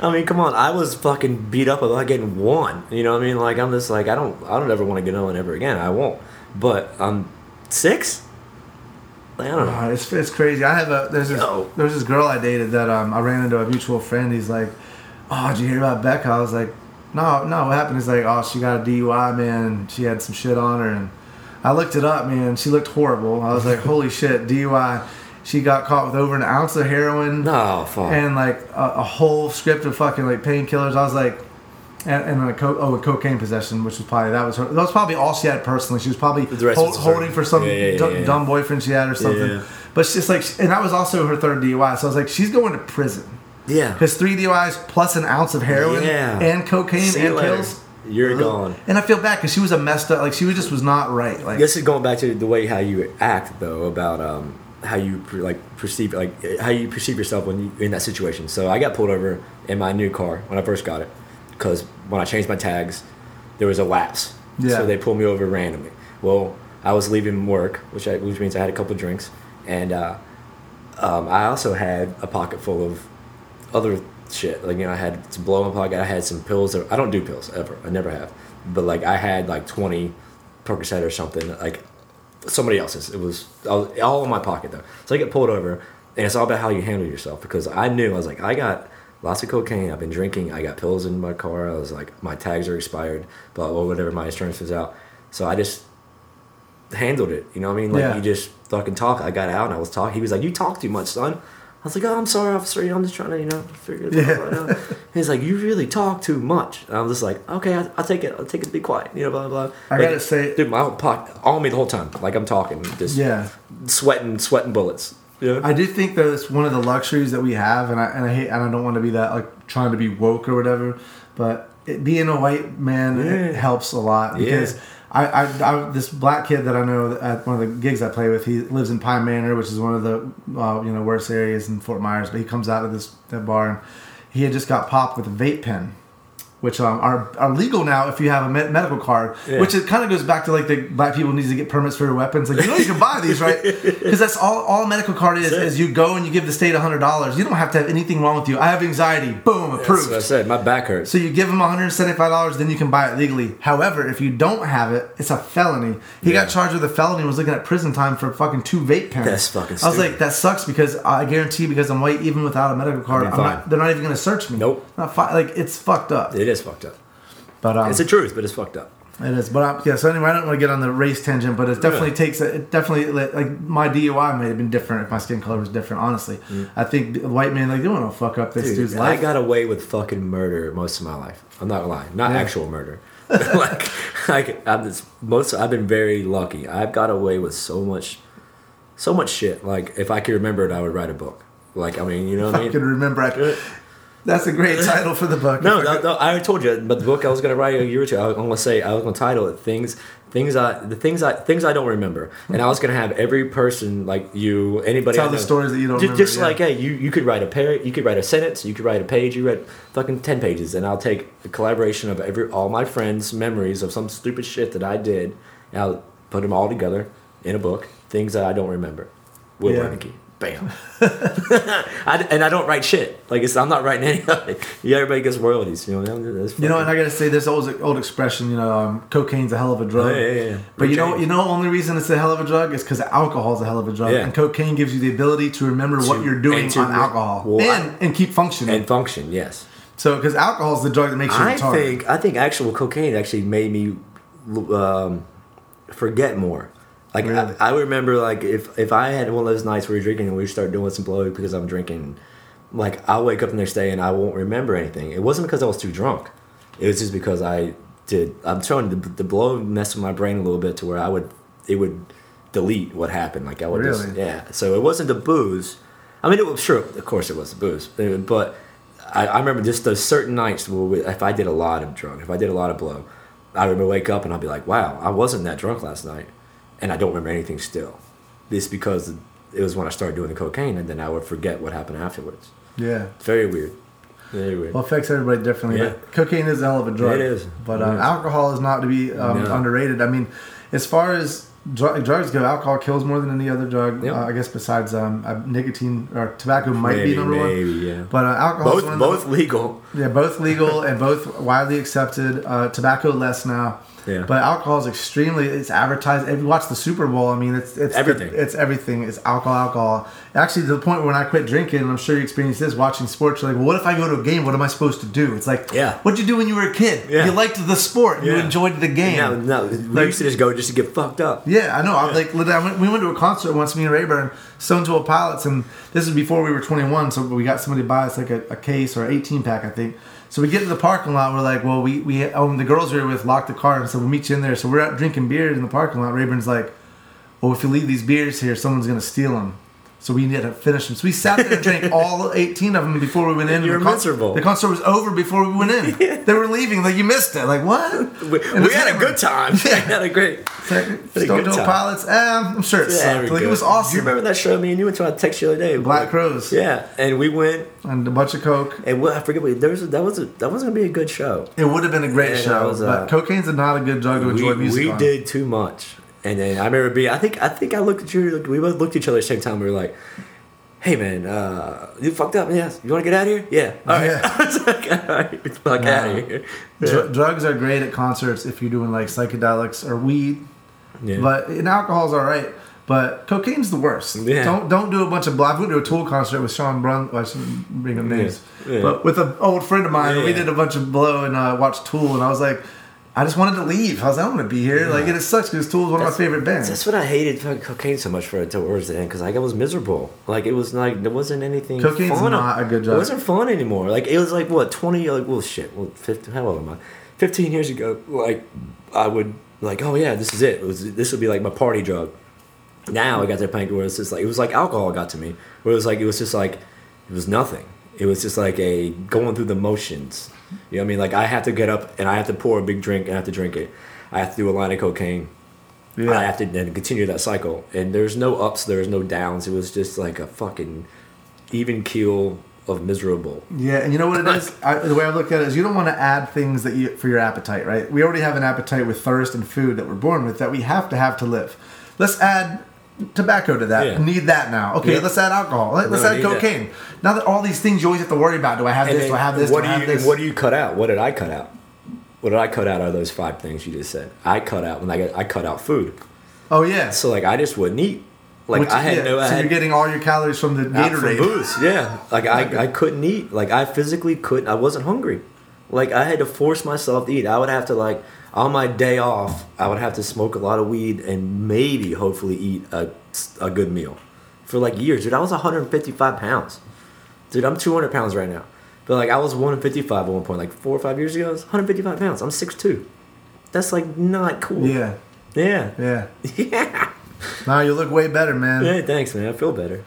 I mean, come on. I was fucking beat up about getting one. You know what I mean? Like I'm just like I don't I don't ever want to get on one ever again. I won't. But um, six. Like, I don't know. Uh, it's, it's crazy. I have a there's this Yo. there's this girl I dated that um I ran into a mutual friend. He's like, oh, did you hear about Becca? I was like, no, no. What happened? is like, oh, she got a DUI, man. She had some shit on her, and I looked it up, man. She looked horrible. I was like, *laughs* holy shit, DUI. she got caught with over an ounce of heroin No, fuck. and like a, a whole script of fucking like painkillers. I was like, and, and a co- oh, a cocaine possession, which was probably that was her. That was probably all she had personally. She was probably The rest hol- was her- holding for some Yeah, yeah, du- yeah. dumb boyfriend she had or something. But she's like, and that was also her third DUI. So I was like, she's going to prison yeah. because three DUIs plus an ounce of heroin Yeah. and cocaine See and pills. You're Ugh. gone. And I feel bad because she was a messed up. Like she was just was not right. Like This is going back to the way how you act, though, about um, how you per- like perceive, like how you perceive yourself when you in that situation. So I got pulled over in my new car when I first got it, because when I changed my tags, there was a lapse. Yeah. So they pulled me over randomly. Well, I was leaving work, which I, which means I had a couple drinks, and uh, um, I also had a pocket full of other shit. Like you know, I had some blow in my pocket. I had some pills. I don't do pills ever. I never have. But like I had like twenty Percocet or something. Like somebody else's. It was, was all in my pocket though. So I get pulled over, and it's all about how you handle yourself. Because I knew I was like, I got lots of cocaine. I've been drinking. I got pills in my car. I was like, my tags are expired. But or whatever, my insurance was out. So I just handled it. You know what I mean? Like Yeah. you just fucking talk. I got out and I was talking. He was like, "You talk too much, son." I was like, "Oh, I'm sorry, officer. You know, I'm just trying to, you know, figure it Yeah. out." out." He's like, "You really talk too much." And I was just like, "Okay, I, I'll take it. I'll take it to be quiet." You know, blah blah. blah. I Like, gotta say- dude, my whole pocket on me the whole time. Like I'm talking, just yeah. sweating, sweating bullets. Yeah. I do think that it's one of the luxuries that we have, and I and I hate and I don't want to be that like trying to be woke or whatever, but it, being a white man it Yeah. helps a lot Yeah. I, I, I this black kid that I know at one of the gigs I play with, he lives in Pine Manor, which is one of the uh, you know worst areas in Fort Myers, but he comes out of this that bar and he had just got popped with a vape pen. Which um, are, are legal now if you have a me- medical card, Yeah. which it kind of goes back to like the black people need to get permits for their weapons. Like you know you can buy these, right? *laughs* Because that's all all a medical card is. That's. Is you go and you give the state hundred dollars. You don't have to have anything wrong with you. I have anxiety. Boom, That's approved. what I said. My back hurts. So you give him $175, then you can buy it legally. However, if you don't have it, it's a felony. He Yeah. got charged with a felony and was looking at prison time for fucking two vape pens. That's fucking Stupid. I was like, that sucks because I guarantee because I'm white, even without a medical card, not, they're not even going to search me. Nope. Not fi- like it's fucked up. it is fucked up. But um, It's the truth, but it's fucked up. it is. But um, yeah. So anyway, I don't want to get on the race tangent, but it definitely Yeah. takes. A, it definitely like my DUI may have been different if my skin color was different. Honestly, I think white man like they want to fuck up this Mm. Dude, dude's life. I got away with fucking murder most of my life. I'm not gonna not Yeah. actual murder. *laughs* like, like I'm just, most. I've been very lucky. I've got away with so much, so much shit. Like if I could remember it, I would write a book. Like I mean, you know what I I mean? can remember. I, that's a great title for the book. No, I no, no, I told you. But the book I was gonna write a year or two. I was gonna say I was gonna title it "Things, Things I, the things I, things I don't remember." And I was gonna have every person like you, anybody Tell the stories that you don't Ju- remember, Just yeah. like hey, you you could write a par, you could write a sentence, you could write a page, you read fucking ten pages, and I'll take a collaboration of every all my friends' memories of some stupid shit that I did, and I'll put them all together in a book. Things that I don't remember. Will Yeah. Wernicke. Bam. *laughs* I, and I don't write shit. Like it's, I'm not writing any. *laughs* Yeah, everybody gets royalties. You know, that's You know, and I gotta say, this old old expression, you know, um, cocaine's a hell of a drug. Yeah, yeah, yeah. But you know, you know, only reason it's a hell of a drug is because alcohol's a hell of a drug, and cocaine gives you the ability to remember what you're doing to- on alcohol well, I- and and keep functioning. and function. Yes, so, because alcohol is the drug that makes you I retarded. think I think actual cocaine actually made me um, forget more. Like Really? I, I remember, like if if I had one of those nights where we're drinking and we start doing some blow because I'm drinking, like I'll wake up the next day and I won't remember anything. It wasn't because I was too drunk. It was just because I did. I'm showing the, the blow messed with my brain a little bit to where I would it would delete what happened. Like I would just yeah. So it wasn't the booze. I mean, it was sure. Of course, it was the booze, uh, but I, I remember just those certain nights where we, if I did a lot of drug, if I did a lot of blow, I remember wake up and I'll be like, wow, I wasn't that drunk last night, and I don't remember anything still. It's because it was when I started doing the cocaine, and then I would forget what happened afterwards. yeah. It's very weird. Very weird. Well, affects everybody differently. Yeah. But cocaine is a hell of a drug. It is. But um, is. alcohol is not to be um, No. underrated. I mean, as far as dr- drugs go, alcohol kills more than any other drug. Yep. Uh, I guess besides um, uh, nicotine or tobacco might Maybe, be number maybe, one. yeah. But uh, alcohol both both legal. Yeah, both legal and both widely accepted. Uh, tobacco less now. Yeah. But alcohol is extremely. It's advertised. If you watch the Super Bowl, I mean, it's it's Everything. It's everything. It's alcohol, alcohol. Actually, to the point where when I quit drinking, and I'm sure you experienced this watching sports. You're like, well, what if I go to a game? What am I supposed to do? It's like, Yeah. What'd you do when you were a kid? Yeah. You liked the sport. You enjoyed the game. No, no. We Like- used to just go just to get fucked up. Yeah, I know. I like I went, we went to a concert once, me and Rayburn, Stone Temple Pilots, and this is before we were 21. So we got somebody to buy us like a, a case or 18 pack, I think. So we get to the parking lot. We're like, well, we we um, the girls we were with locked the car, and so we'll meet you in there. So we're out drinking beers in the parking lot. Rayburn's like, well, if you leave these beers here, someone's gonna steal them. So we need to finish them. So we sat there and drank *laughs* all 18 of them before we went in. You're the con- miserable. The concert was over before we went in. *laughs* They were leaving. Like you missed it. Like what? We, we had a good time. *laughs* we had a great. Stone good Temple time. Pilots. Um, I'm sure it Yeah, Like it was Do you remember that show me and you went to? I text you the other day. Black Like, Crowes. Yeah, and we went and a bunch of coke. and well, I forget what there was. A, that was a, that was gonna be a good show. It would have been a great Yeah, show, was, uh, but cocaine's not a good drug to we, enjoy music we on. did too much, and then I remember being. I think I think I looked at you. We both looked at each other at the same time. We were like, "Hey man, uh, you fucked up. Yes, you want to get out of here? Yeah. All right. Yeah. *laughs* I was like, all right, fuck out of here. Dr- drugs are great at concerts if you're doing like psychedelics or weed, Yeah. but and alcohol's all right. But cocaine's the worst. Yeah. Don't don't do a bunch of blow. I went to a Tool concert with Sean Brun. Well, I shouldn't bring up names, Yeah. Yeah. but with an old friend of mine, Yeah. we did a bunch of blow and uh, watched Tool, and I was like, I just wanted to leave. I was like, I don't want to be here. Like, and it sucks because Tool is one of my favorite bands. That's what I hated fucking cocaine so much for towards the end because like I was miserable. Like it was like there wasn't anything. Cocaine's fun. not a good job. It wasn't fun anymore. Like it was like what twenty like well shit well fifteen how old am I? Fifteen years ago like I would like oh yeah this is it. it was, this would be like my party drug. Now I got to the point where it's just like it was like alcohol got to me where it was like it was just like it was nothing. It was just like a going through the motions. You know what I mean? Like I have to get up and I have to pour a big drink and I have to drink it. I have to do a line of cocaine. I have to then continue that cycle. And there's no ups, there's no downs. It was just like a fucking even keel of miserable. Yeah, and you know what it is? I, the way I look at it is you don't want to add things that you for your appetite, right? We already have an appetite with thirst and food that we're born with that we have to have to live. Let's add tobacco to that. Yeah. Need that now. Okay, Yeah. let's add alcohol. Let, us No, add need that. cocaine. Now that all these things you always have to worry about. Do I have And this? Do I have this? What do do I you have this? what do you cut out? What did I cut out? What did I cut out of those five things you just said? I cut out when I got I cut out food. oh yeah. So like I just wouldn't eat. Like Which- I had yeah, no I so had you're getting all your calories from the Gatorade. booze. Yeah, like I, I couldn't eat. Like I physically couldn't. I wasn't hungry. Like I had to force myself to eat. I would have to like on my day off. I would have to smoke a lot of weed and maybe hopefully eat a, a good meal for like years. Dude, I was 155 pounds. Dude, I'm 200 pounds right now. But like I was 155 at one point, like four or five years ago. I was 155 pounds. I'm 6'2". That's like not cool. Yeah, Yeah. yeah. *laughs* Yeah. Now you look way better, man. Yeah. Thanks, man. I feel better.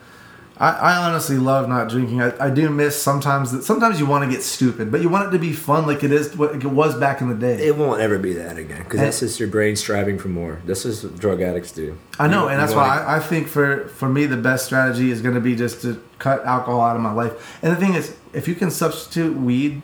I, I honestly love not drinking. I, I do miss sometimes that sometimes you want to get stupid, but you want it to be fun like it is what it was back in the day. It won't ever be that again because that's just your brain striving for more. This is what drug addicts do. I know, You- and you that's wanna- why I, I think for for me the best strategy is going to be just to cut alcohol out of my life. And the thing is, if you can substitute weed,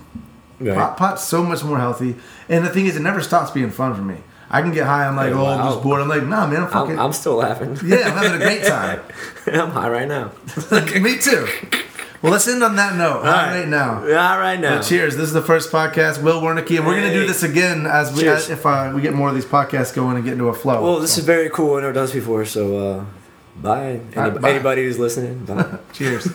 Right. pot, pot's so much more healthy. And the thing is, it never stops being fun for me. I can get high. I'm like, oh, I'm just bored. I'm like, nah, man, I'm fucking. I'm, I'm still laughing. yeah, I'm having a great time. *laughs* I'm high right now. *laughs* me too. Well, let's end on that note. High right. right now. All right now. Well, cheers. This is the first podcast. Will Wernicke, and we're going to do this again as we if uh, we get more of these podcasts going and get into a flow. Well, this is very cool. I never done this before, so uh, bye. Any, right, bye. Anybody who's listening, bye. *laughs* cheers.